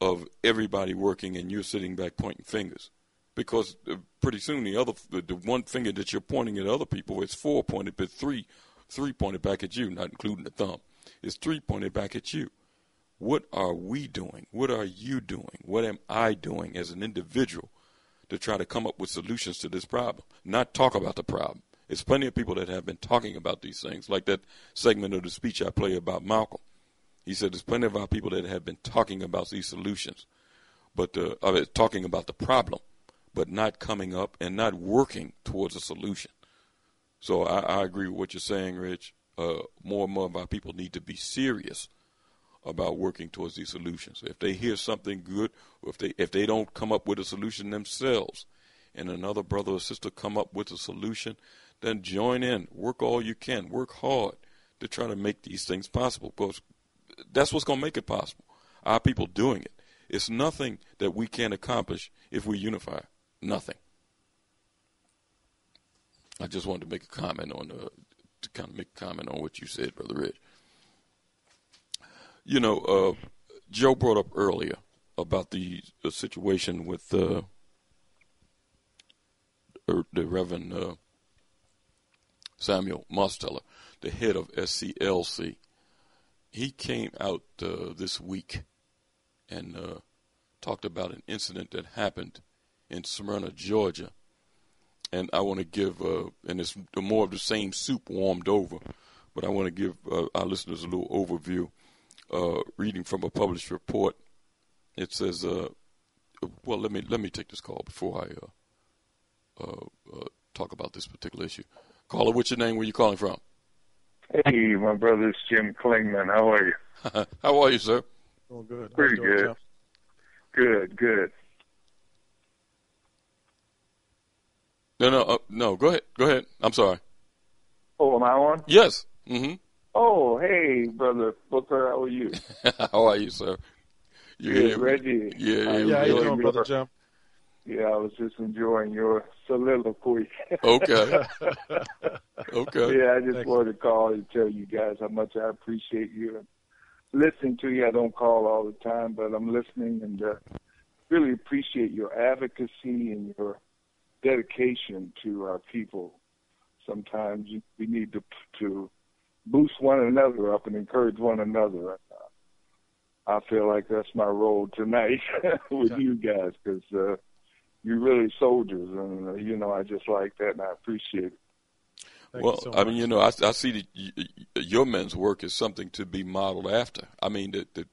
of everybody working and you're sitting back pointing fingers because uh, pretty soon the other the one finger that you're pointing at other people is four pointed but three three pointed back at you not including the thumb is three pointed back at you what are we doing what are you doing what am i doing as an individual to try to come up with solutions to this problem, not talk about the problem. It's plenty of people that have been talking about these things, like that segment of the speech I play about Malcolm. He said there's plenty of our people that have been talking about these solutions, but uh, talking about the problem, but not coming up and not working towards a solution. So I, I agree with what you're saying, Rich. Uh, more and more of our people need to be serious about working towards these solutions. If they hear something good, or if they if they don't come up with a solution themselves, and another brother or sister come up with a solution, then join in, work all you can, work hard to try to make these things possible. Because that's what's going to make it possible. Our people doing it. It's nothing that we can't accomplish if we unify. Nothing. I just wanted to make a comment on the, to kind of make a comment on what you said, Brother Rich. You know, uh, Joe brought up earlier about the, the situation with uh, the Reverend uh, Samuel Mosteller. the head of SCLC. He came out uh, this week and uh, talked about an incident that happened in Smyrna, Georgia. And I want to give, uh, and it's more of the same soup warmed over, but I want to give our listeners a little overview. Uh, reading from a published report, it says, uh, "Well, let me let me take this call before I uh, talk about this particular issue." Caller, what's your name? Where are you calling from? Hey, my brother, brother's Jim Clingman. How are you? How are you, sir? Oh, good. Pretty good. Good, good. No, no, uh, no. Go ahead. Go ahead. I'm sorry. Oh, am I on? Yes. Mm-hmm. Oh, hey, brother Booker. How are you? how are you, sir? You good, Reggie. Yeah, yeah. Yeah, how you doing, brother Jim? Yeah, I was just enjoying your soliloquy. okay. okay. Yeah, I just Thanks. wanted to call and tell you guys how much I appreciate you and listening to you. I don't call all the time, but I'm listening and uh, really appreciate your advocacy and your dedication to our people. Sometimes we need to to boost one another up and encourage one another. I feel like that's my role tonight with you guys because uh, you're really soldiers, and uh, you know I just like that, and I appreciate it. Thank well, so I mean, you know, I, I see that you, your men's work is something to be modeled after. I mean, that, the,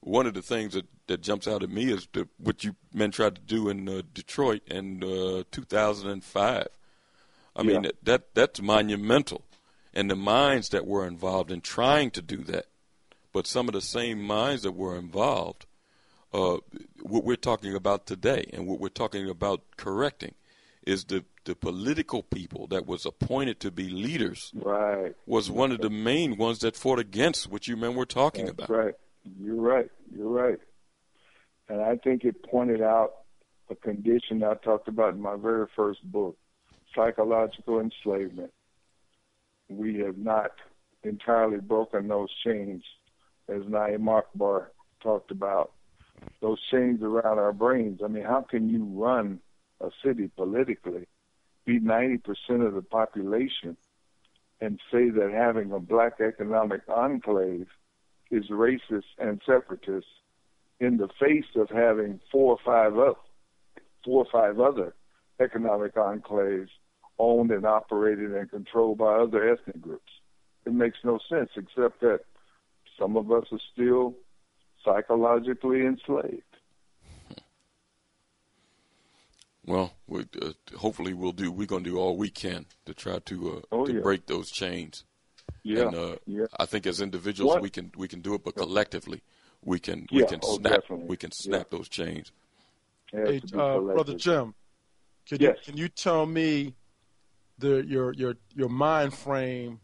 one of the things that, that jumps out at me is the, what you men tried to do in uh, Detroit in uh, 2005. I mean, that, that that's monumental, and the minds that were involved in trying to do that, but some of the same minds that were involved uh, what we're talking about today and what we're talking about correcting is the the political people that was appointed to be leaders right. was one of the main ones that fought against what you men were talking That's about. right. You're right. You're right. And i think it pointed out a condition i talked about in my very first book psychological enslavement we have not entirely broken those chains as Na'im Akbar talked about those chains around our brains. I mean, how can you run a city politically, be 90% of the population, and say that having a black economic enclave is racist and separatist in the face of having four or five up, four or five other economic enclaves owned and operated and controlled by other ethnic groups. It makes no sense except that some of us are still psychologically enslaved. Well, we, uh, hopefully we'll do. We're going to do all we can to try to uh, oh, to yeah. break those chains. Yeah, and, uh, yeah. I think as individuals what? we can we can do it, but collectively we can yeah, we can oh, snap definitely. we can snap those chains. Hey, uh, brother Jim, can yes. you can you tell me the your your your mind frame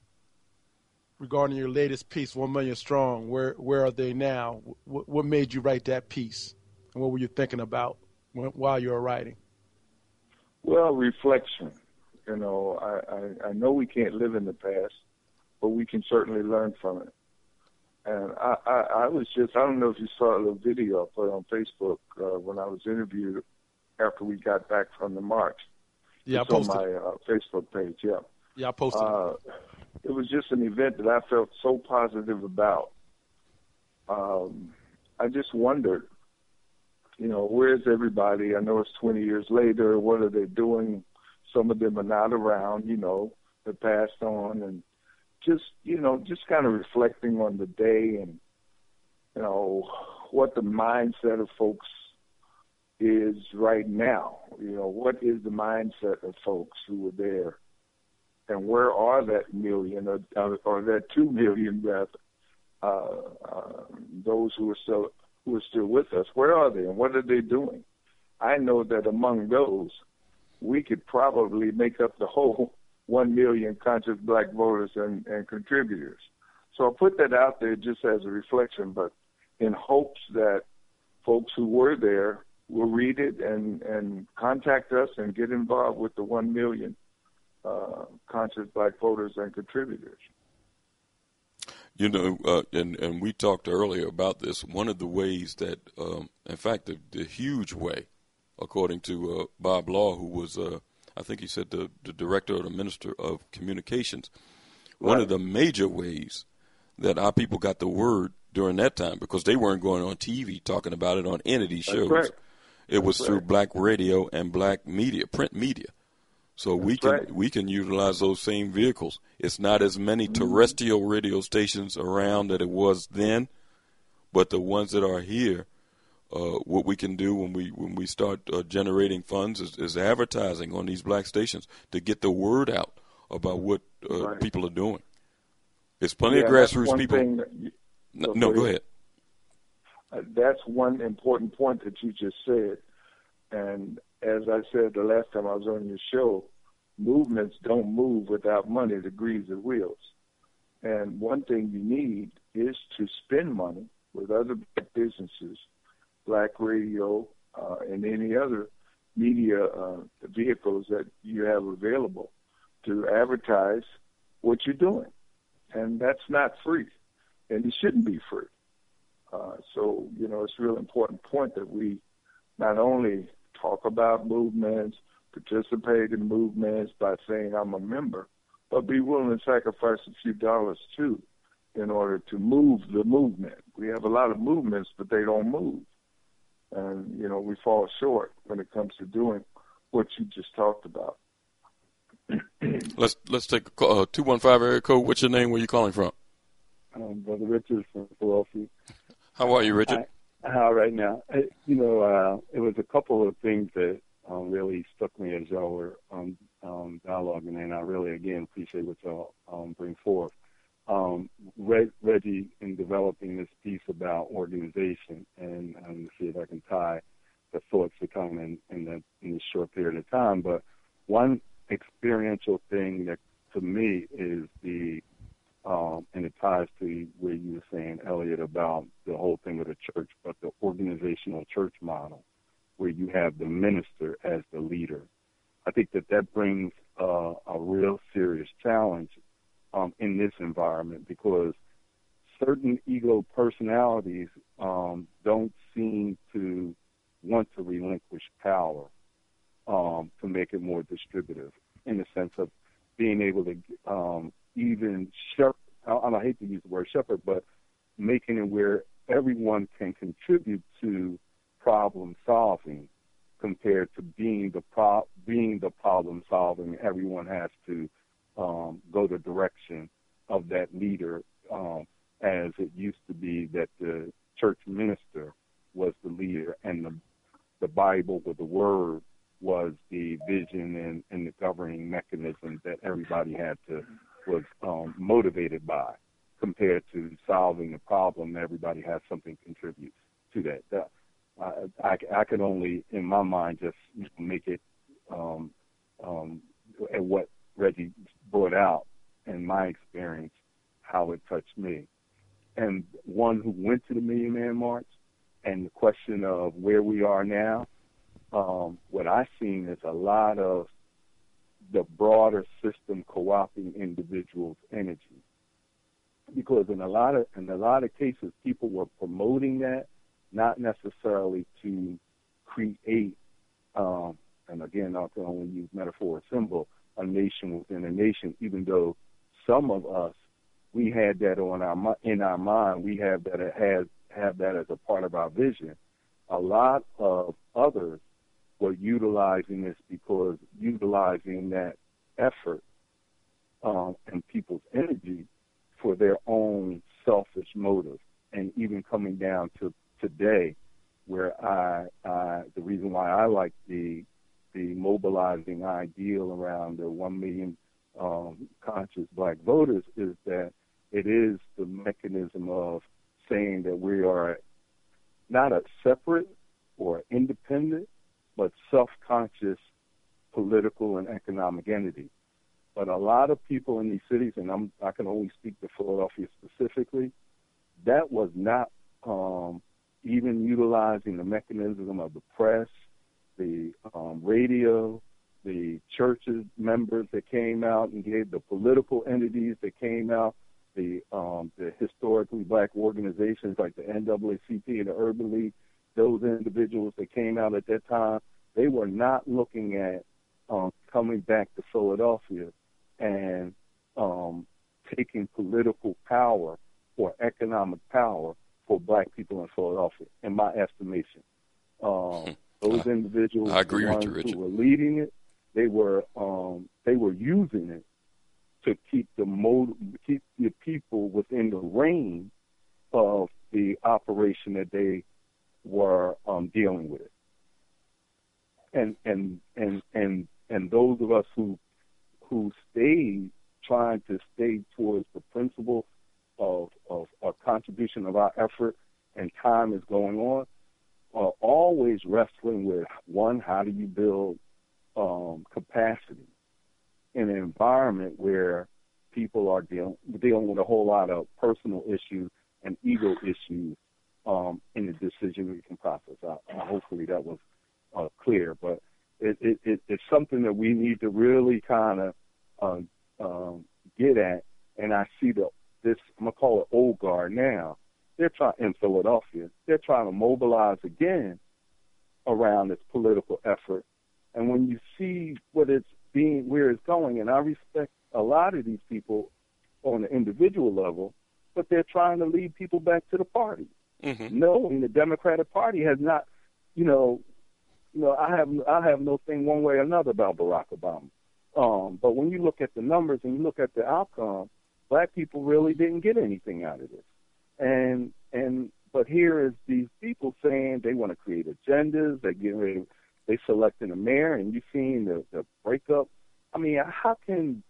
regarding your latest piece, One Million Strong. Where where are they now? What, what made you write that piece, and what were you thinking about when, while you were writing? Well, reflection. You know, I, I I know we can't live in the past, but we can certainly learn from it. And I, I, I was just, I don't know if you saw the video I put on Facebook uh, when I was interviewed after we got back from the march. Yeah, it's I posted. on my uh, Facebook page. Yeah. Yeah, I posted. Uh, it was just an event that I felt so positive about. Um, I just wondered, you know, where's everybody? I know it's 20 years later. What are they doing? Some of them are not around, you know, they passed on. And just, you know, just kind of reflecting on the day and, you know, what the mindset of folks is right now. You know, what is the mindset of folks who were there? and where are that million or, or that two million rather uh, uh, those who are still who are still with us? Where are they and what are they doing? I know that among those, we could probably make up the whole one million conscious black voters and, and contributors. So I put that out there just as a reflection, but in hopes that folks who were there will read it and, and contact us and get involved with the one million uh, conscious black voters and contributors. You know, uh, and and we talked earlier about this. One of the ways that, um, in fact, the, the, huge way, according to uh, Bob Law, who was, uh, I think he said, the, the director or the minister of communications, one of the major ways that our people got the word during that time because they weren't going on TV talking about it on any of these shows. right. It was That's through black radio and black media, print media. So we can right. we can utilize those same vehicles. It's not as many Mm-hmm. terrestrial radio stations around that it was then, but the ones that are here, uh, what we can do when we when we start uh, generating funds is, is advertising on these black stations to get the word out about what uh, Right. people are doing. There's plenty Yeah, of grassroots people. that no, no, go ahead. Uh, that's one important point that you just said. And as I said the last time I was on your show, movements don't move without money to grease the wheels. And one thing you need is to spend money with other black businesses, black radio, uh, and any other media uh, vehicles that you have available to advertise what you're doing. And that's not free, and it shouldn't be free. Uh, so, you know, it's a real important point that we not only talk about movements, participate in movements by saying I'm a member, but be willing to sacrifice a few dollars too in order to move the movement. We have a lot of movements, but they don't move. And, you know, we fall short when it comes to doing what you just talked about. Let's let's take a call, uh, two one five area code. What's your name? Where are you calling from? um, Brother Richard from Philadelphia. How are you, Richard? I, how right now? I, you know, uh, it was a couple of things that um, really struck me as y'all were um, um, dialoguing, and I really again appreciate what y'all um, bring forth. Um, Reg, Reggie, in developing this piece about organization, and I'm going to see if I can tie the thoughts that come in in, the, in this short period of time. But one experiential thing that to me is the um, and it ties to where you were saying, Elliot, about the whole thing of the church, but the organizational church model, where you have the minister as the leader. I think that that brings uh, a real serious challenge um, in this environment because certain ego personalities um, don't seem to want to relinquish power um, to make it more distributive in the sense of being able to um, even shepherd, I, I hate to use the word shepherd, but making it where everyone can contribute to problem solving compared to being the pro- being the problem solving. Everyone has to um, go the direction of that leader, um, as it used to be that the church minister was the leader and the the Bible or the Word was the vision and, and the governing mechanism that everybody had to was um, motivated by, compared to solving the problem. Everybody has something to contribute to that. I, I, I could only, in my mind, just make it um, um, at what Reggie brought out in my experience, how it touched me. And one who went to the Million Man March, and the question of where we are now, um, what I've seen is a lot of the broader system co-opting individuals' energy. Because in a lot of in a lot of cases, people were promoting that, not necessarily to create, um, and again, I can only use metaphor or symbol, a nation within a nation. Even though some of us, we had that on our in our mind, we have that it has have that as a part of our vision. A lot of others were utilizing this because utilizing that effort um, and people's energy for their own selfish motives, and even coming down to today, where I, I the reason why I like the the mobilizing ideal around the one million um, conscious black voters is that it is the mechanism of saying that we are not a separate or independent, but self-conscious political and economic entity. But a lot of people in these cities, and I'm, I can only speak to Philadelphia specifically, that was not um, even utilizing the mechanism of the press, the um, radio, the churches members that came out and gave the political entities that came out, the um, the historically black organizations like the NAACP and the Urban League, those individuals that came out at that time, they were not looking at um, coming back to Philadelphia and um, taking political power or economic power for black people in Philadelphia, in my estimation. Um, those individuals I agree with you, Richard. who were leading it, they were um, they were using it to keep the mo- keep the people within the range of the operation that they were um, dealing with. it. And and and and and those of us who who stayed trying to stay towards the principle of of a contribution of our effort and time is going on are always wrestling with one, how do you build um, capacity in an environment where people are dealing dealing with a whole lot of personal issues and ego issues um, in the decision making process. I, I, hopefully that was uh, clear, but it, it, it, it's something that we need to really kind of uh, um, get at. And I see the this I'm gonna call it old guard now. They're trying in Philadelphia. They're trying to mobilize again around this political effort. And when you see what it's being, where it's going, and I respect a lot of these people on the individual level, but they're trying to lead people back to the party. Mm-hmm. Knowing the Democratic Party has not, you know, you know, I have I have no thing one way or another about Barack Obama. Um, but when you look at the numbers and you look at the outcome, black people really didn't get anything out of this. And and but here is these people saying they want to create agendas. They get ready. They selecting a mayor, and you seeing the the breakup. I mean, how can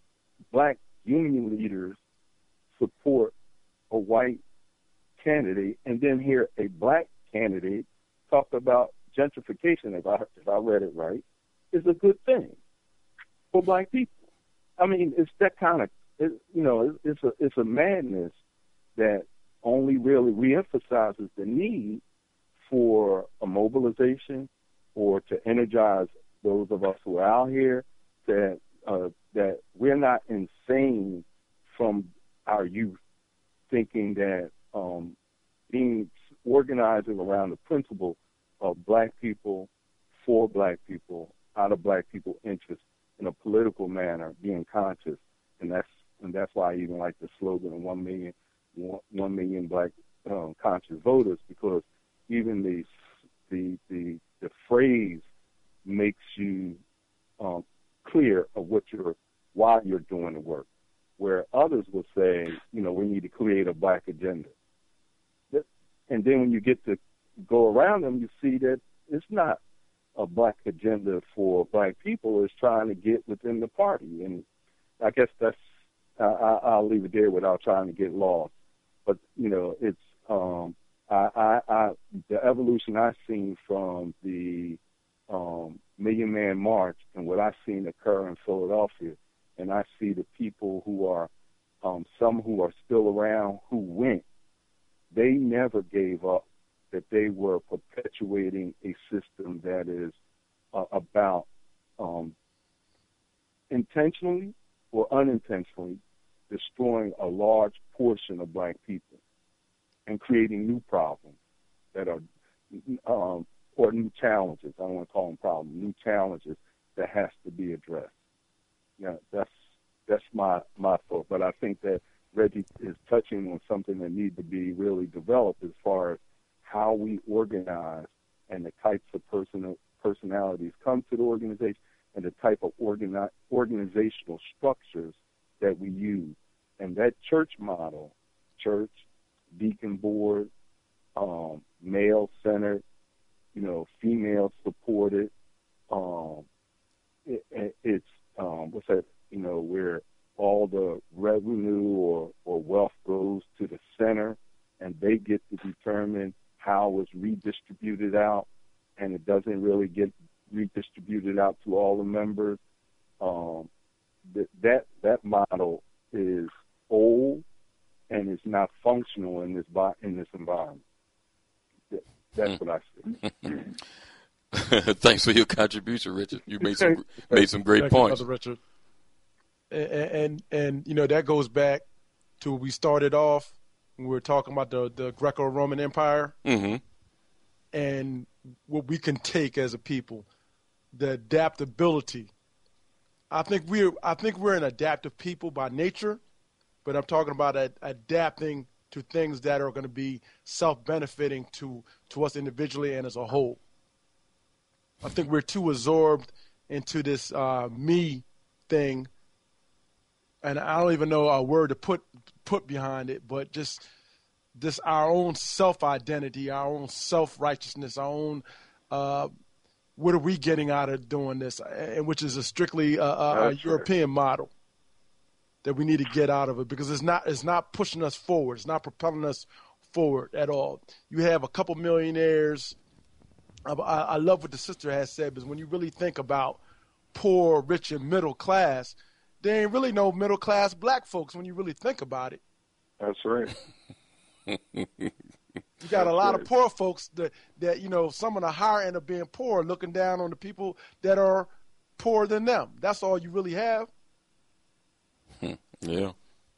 black union leaders support a white candidate and then hear a black candidate talk about gentrification? If I if I read it right, is a good thing for black people. I mean, it's that kind of it, you know, it's, it's a it's a madness that only really reemphasizes the need for a mobilization or to energize those of us who are out here that uh, that we're not insane from our youth thinking that um, being organizing around the principle of black people for black people out of black people interests in a political manner being conscious and that's and that's why I even like the slogan of one million one million black um, conscious voters because even the the the the phrase makes you um, clear of what you're why you're doing the work. Where others will say, you know, we need to create a black agenda. And then when you get to go around them, you see that it's not a black agenda for black people. It's trying to get within the party, and I guess that's I, I'll leave it there without trying to get lost. But you know, it's um, I, I, I the evolution I've seen from the um, Million Man March and what I've seen occur in Philadelphia, and I see the people who are um, some who are still around who went. They never gave up. That they were perpetuating a system that is uh, about um, intentionally or unintentionally destroying a large portion of black people and creating new problems that are um, or new challenges. I don't want to call them problems. New challenges that has to be addressed. Yeah, that's that's my my thought. But I think that Reggie is touching on something that needs to be really developed as far as how we organize and the types of person personalities come to the organization and the type of organi- organizational structures that we use. And that church model, church, deacon board, um, male centered, you know, female supported, um, it, it's um, what's that? You know, where all the revenue or, or wealth goes to the center, and they get to determine how it's redistributed out, and it doesn't really get redistributed out to all the members. Um, that that that model is old and it's not functional in this in this environment. That's what I see. Thanks for your contribution, Richard. You made some made some great Thank points. You, Richard. And, and and you know that goes back to we started off when we were talking about the the Greco-Roman Empire mm-hmm. and what we can take as a people, the adaptability. I think we're I think we're an adaptive people by nature, but I'm talking about ad- adapting to things that are going to be self-benefiting to to us individually and as a whole. I think we're too absorbed into this uh, me thing, and I don't even know a word to put put behind it, but just this our own self identity, our own self righteousness, our own uh, what are we getting out of doing this, and which is a strictly uh, a, a European model that we need to get out of it because it's not it's not pushing us forward, it's not propelling us forward at all. You have a couple millionaires. I, I love what the sister has said because when you really think about poor, rich, and middle class, there ain't really no middle class black folks when you really think about it. That's right. You got a lot of poor folks that that you know some of the higher end of being poor, looking down on the people that are poorer than them. That's all you really have. yeah.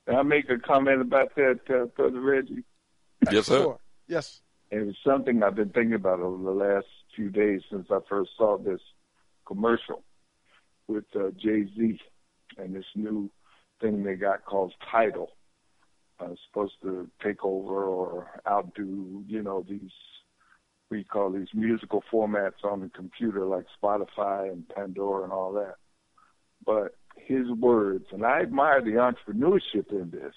Can I make a comment about that, uh, Brother Reggie? Yes, sir. Sure. Yes. It was something I've been thinking about over the last few days since I first saw this commercial with uh, Jay Z and this new thing they got called Tidal. Uh, supposed to take over or outdo, you know, these we call these musical formats on the computer like Spotify and Pandora and all that. But his words, and I admire the entrepreneurship in this,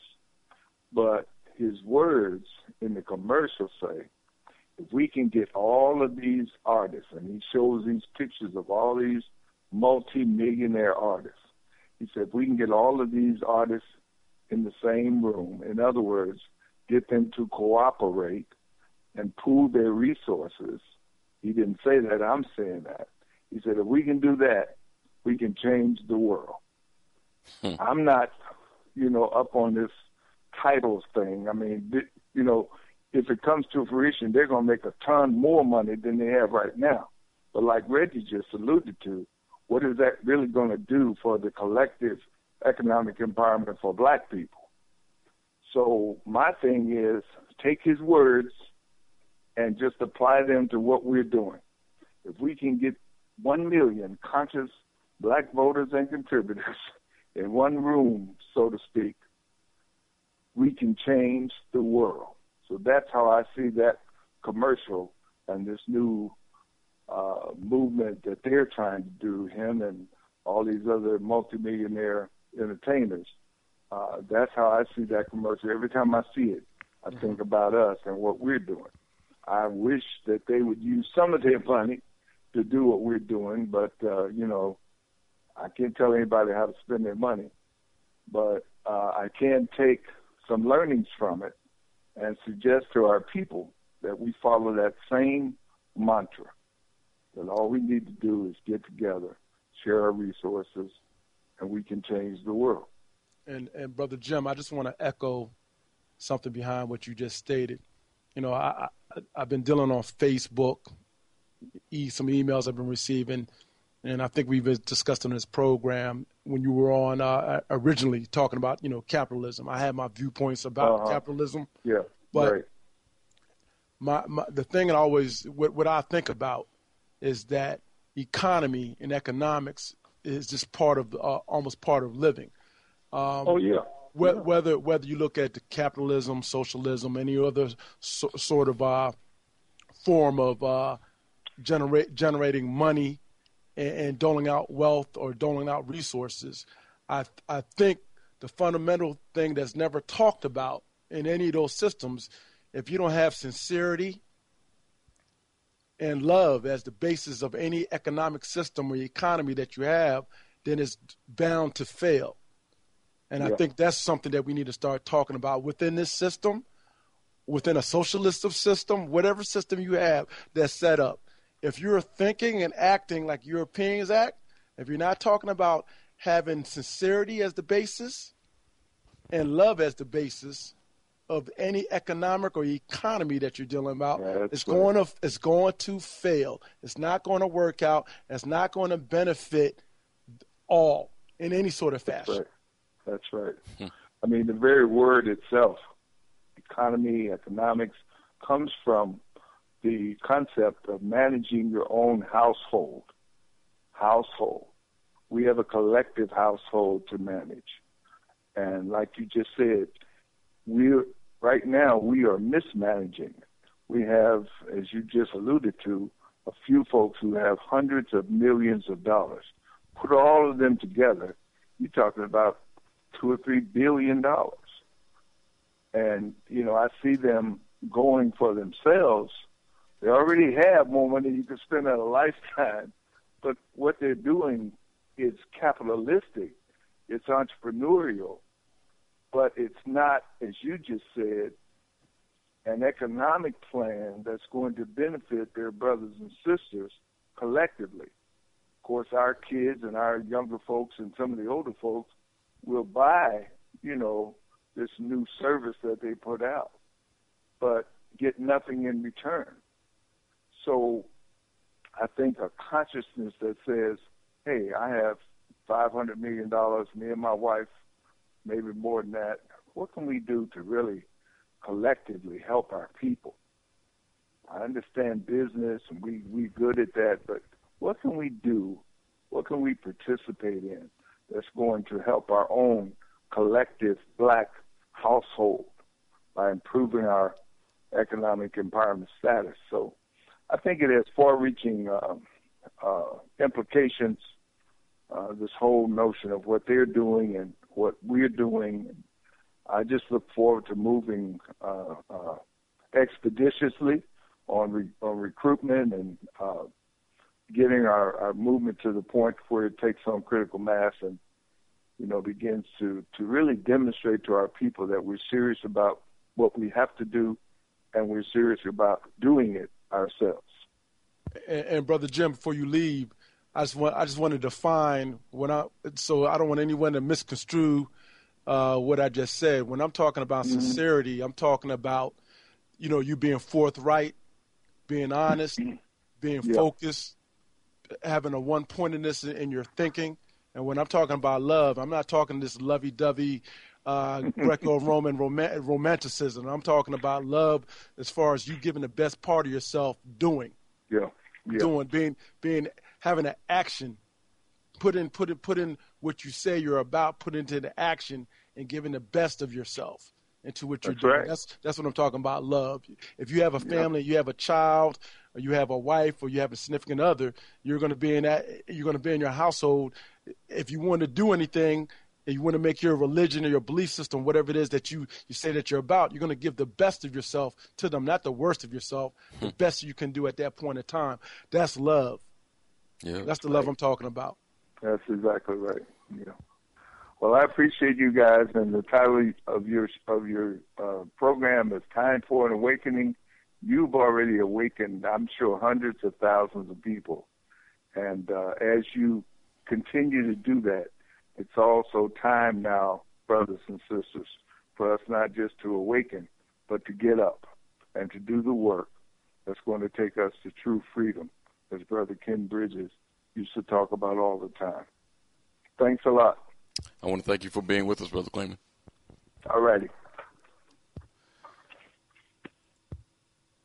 but his words in the commercial say, if we can get all of these artists, and he shows these pictures of all these multi-millionaire artists. He said, if we can get all of these artists in the same room, in other words, get them to cooperate and pool their resources. He didn't say that, I'm saying that. He said, if we can do that, we can change the world. Hmm. I'm not, you know, up on this titles thing. I mean, you know, if it comes to fruition, they're going to make a ton more money than they have right now. But like Reggie just alluded to, what is that really going to do for the collective economic environment for black people? So my thing is take his words and just apply them to what we're doing. If we can get one million conscious black voters and contributors in one room, so to speak, we can change the world. So that's how I see that commercial and this new uh, movement that they're trying to do, him and all these other multimillionaire entertainers. Uh, that's how I see that commercial. Every time I see it, I think about us and what we're doing. I wish that they would use some of their money to do what we're doing, but uh, you know, I can't tell anybody how to spend their money. But uh, I can take some learnings from it and suggest to our people that we follow that same mantra. That all we need to do is get together, share our resources, and we can change the world. And and brother Jim, I just want to echo something behind what you just stated. You know, I, I I've been dealing on Facebook, e, some emails I've been receiving, and I think we've discussed on this program when you were on uh, originally talking about you know capitalism. I had my viewpoints about Uh-huh. capitalism, Yeah, but right. my, my the thing I always what what I think about is that economy and economics is just part of uh, almost part of living. Um, Oh, yeah. whe- Whether whether you look at the capitalism, socialism, any other so, sort of uh, form of uh, generate generating money and, and doling out wealth or doling out resources, I I think the fundamental thing that's never talked about in any of those systems, if you don't have sincerity and love as the basis of any economic system or economy that you have, then it's bound to fail. And I think that's something that we need to start talking about within this system, within a socialist system, whatever system you have that's set up. If you're thinking and acting like Europeans act, if you're not talking about having sincerity as the basis and love as the basis of any economic or economy that you're dealing about, that's it's right. going to it's going to fail. It's not going to work out. It's not going to benefit all in any sort of fashion. Right. That's right. I mean, the very word itself, economy, economics, comes from the concept of managing your own household. Household. We have a collective household to manage. And like you just said, we're right now we are mismanaging. We have, as you just alluded to, a few folks who have hundreds of millions of dollars. Put all of them together, you're talking about two or three billion dollars. And, you know, I see them going for themselves. They already have more money than you can spend in a lifetime, but what they're doing is capitalistic, it's entrepreneurial, but it's not, as you just said, an economic plan that's going to benefit their brothers and sisters collectively. Of course, our kids and our younger folks and some of the older folks will buy, you know, this new service that they put out, but get nothing in return. So I think a consciousness that says, hey, I have $500 million, me and my wife, maybe more than that. What can we do to really collectively help our people? I understand business and we, we good at that, but what can we do? What can we participate in that's going to help our own collective black household by improving our economic empowerment status? So I think it has far-reaching uh, uh, implications. Uh, this whole notion of what they're doing and what we're doing. I just look forward to moving uh, uh, expeditiously on re- on recruitment and uh, getting our, our movement to the point where it takes on critical mass and you know begins to to really demonstrate to our people that we're serious about what we have to do and we're serious about doing it ourselves. And, and brother Jim, before you leave, I just want I just want to define when I so I don't want anyone to misconstrue uh, what I just said. When I'm talking about mm-hmm. sincerity, I'm talking about you know you being forthright, being honest, being yeah. focused, having a one pointedness in your thinking. And when I'm talking about love, I'm not talking this lovey-dovey uh, Greco-Roman romanticism. I'm talking about love as far as you giving the best part of yourself doing. Yeah. yeah. Doing, being, being, having an action, put in, put in, put in what you say you're about, put into the action, and giving the best of yourself into what you're that's doing. Right. That's that's what I'm talking about. Love. If you have a family, yeah. you have a child, or you have a wife, or you have a significant other, you're going to be in that. You're going to be in your household. If you want to do anything, and you want to make your religion or your belief system, whatever it is that you, you say that you're about, you're going to give the best of yourself to them, not the worst of yourself, the hmm. best you can do at that point in time. That's love. Yeah, That's the love I'm talking about. That's exactly right. Yeah. Well, I appreciate you guys, and the title of your of your uh, program is "Time for an Awakening." You've already awakened, I'm sure, hundreds of thousands of people, and uh, as you continue to do that, it's also time now, brothers and sisters, for us not just to awaken, but to get up and to do the work that's going to take us to true freedom, as Brother Ken Bridges used to talk about all the time. Thanks a lot. I want to thank you for being with us, Brother Clingman. All righty.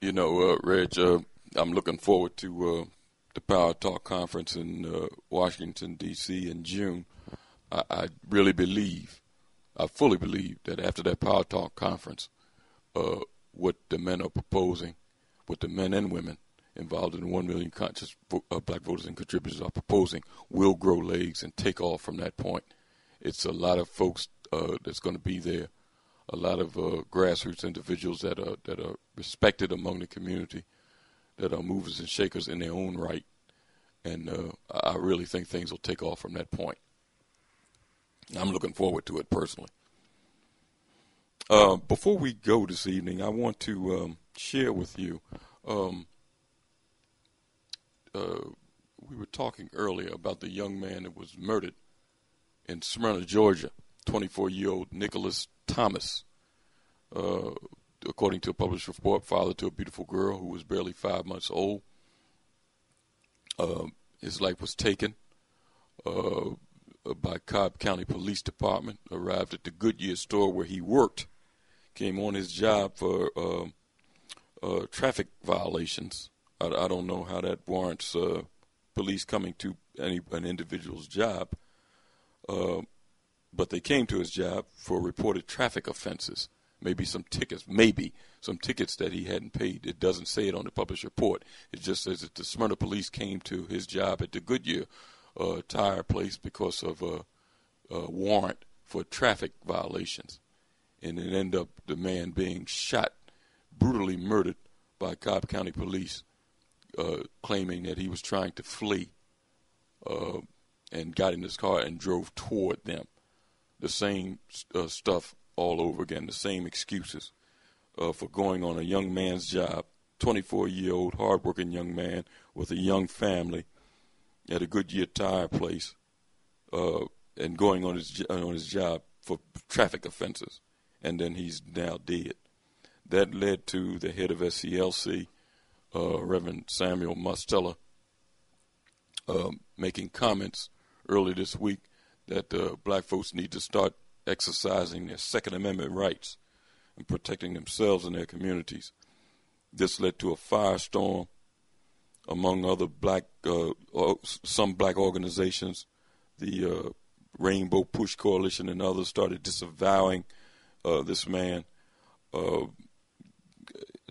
You know, uh, Reg, uh, I'm looking forward to uh, the Power Talk conference in uh, Washington, D.C. in June. I, I really believe, I fully believe that after that Power Talk conference, uh, what the men are proposing, what the men and women involved in the 1 million conscious uh, black voters and contributors are proposing will grow legs and take off from that point. It's a lot of folks uh, that's going to be there, a lot of uh, grassroots individuals that are that are respected among the community, that are movers and shakers in their own right, and uh, I really think things will take off from that point. I'm looking forward to it personally. Uh, before we go this evening, I want to um, share with you. Um, uh, we were talking earlier about the young man that was murdered in Smyrna, Georgia, 24 year old Nicholas Thomas. Uh, according to a published report, father to a beautiful girl who was barely five months old. Uh, his life was taken. Uh, by Cobb County Police Department, arrived at the Goodyear store where he worked, came on his job for uh, uh, traffic violations. I, I, don't know how that warrants uh, police coming to any an individual's job. Uh, but they came to his job for reported traffic offenses, maybe some tickets, maybe some tickets that he hadn't paid. It doesn't say it on the published report. It just says that the Smyrna police came to his job at the Goodyear uh, tire place because of a, a warrant for traffic violations, and it ended up the man being shot, brutally murdered by Cobb County Police, uh, claiming that he was trying to flee, uh, and got in his car and drove toward them. The same uh, stuff all over again, the same excuses uh, for going on a young man's job. 24 year old, hardworking young man with a young family at a Goodyear tire place uh, and going on his on his job for traffic offenses, and then he's now dead. That led to the head of SCLC, uh, Reverend Samuel Mosteller, uh, making comments early this week that uh, black folks need to start exercising their Second Amendment rights and protecting themselves and their communities. This led to a firestorm among other black, uh, some black organizations. The uh, Rainbow Push Coalition and others started disavowing uh, this man. Uh,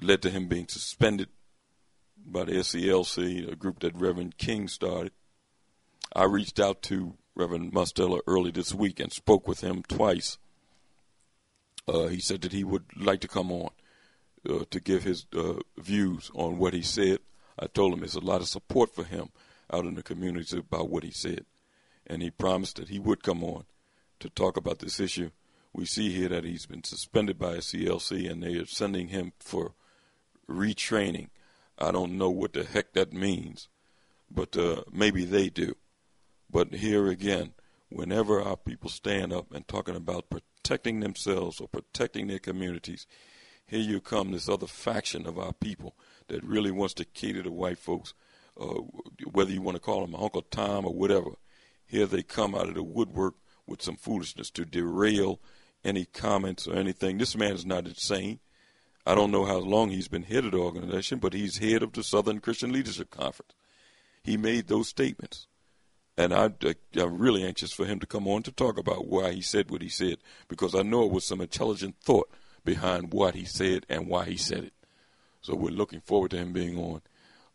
led to him being suspended by the SCLC, a group that Reverend King started. I reached out to Reverend Mosteller early this week and spoke with him twice. Uh, he said that he would like to come on uh, to give his uh, views on what he said. I told him there's a lot of support for him out in the community about what he said. And he promised that he would come on to talk about this issue. We see here that he's been suspended by a CLC and they are sending him for retraining. I don't know what the heck that means, but uh, maybe they do. But here again, whenever our people stand up and talking about protecting themselves or protecting their communities, here you come this other faction of our people that really wants to cater to white folks, uh, whether you want to call them Uncle Tom or whatever. Here they come out of the woodwork with some foolishness to derail any comments or anything. This man is not insane. I don't know how long he's been head of the organization, but he's head of the Southern Christian Leadership Conference. He made those statements. And I, I'm really anxious for him to come on to talk about why he said what he said, because I know it was some intelligent thought behind what he said and why he said it. So we're looking forward to him being on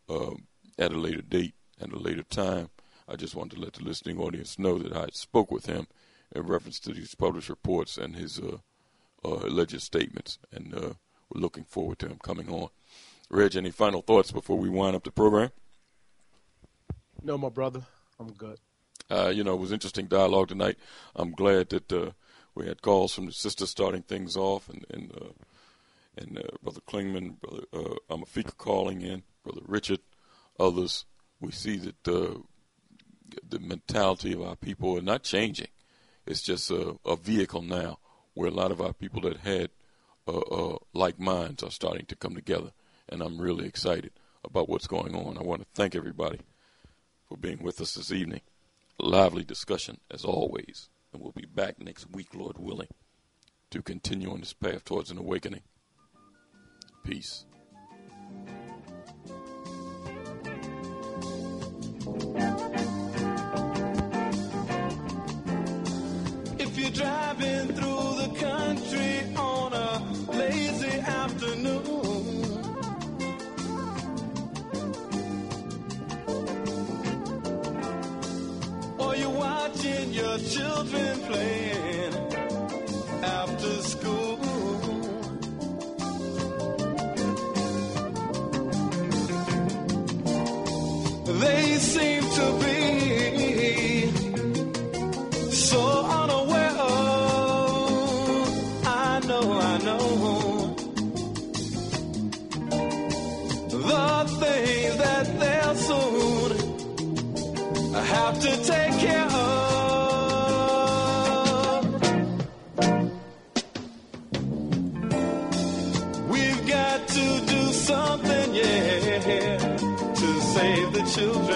uh, at a later date and a later time. I just wanted to let the listening audience know that I spoke with him in reference to these published reports and his uh, uh, alleged statements, and uh, we're looking forward to him coming on. Reg, any final thoughts before we wind up the program? No, my brother. I'm good. Uh, you know, it was interesting dialogue tonight. I'm glad that uh, we had calls from the sisters starting things off, and and uh, and uh, Brother Clingman, Brother uh, Amefika calling in, Brother Richard, others. We see that uh, the mentality of our people are not changing. It's just a, a vehicle now where a lot of our people that had uh, uh, like minds are starting to come together, and I'm really excited about what's going on. I want to thank everybody for being with us this evening. Lively discussion, as always. And we'll be back next week, Lord willing, to continue on this path towards an awakening. Peace. Children.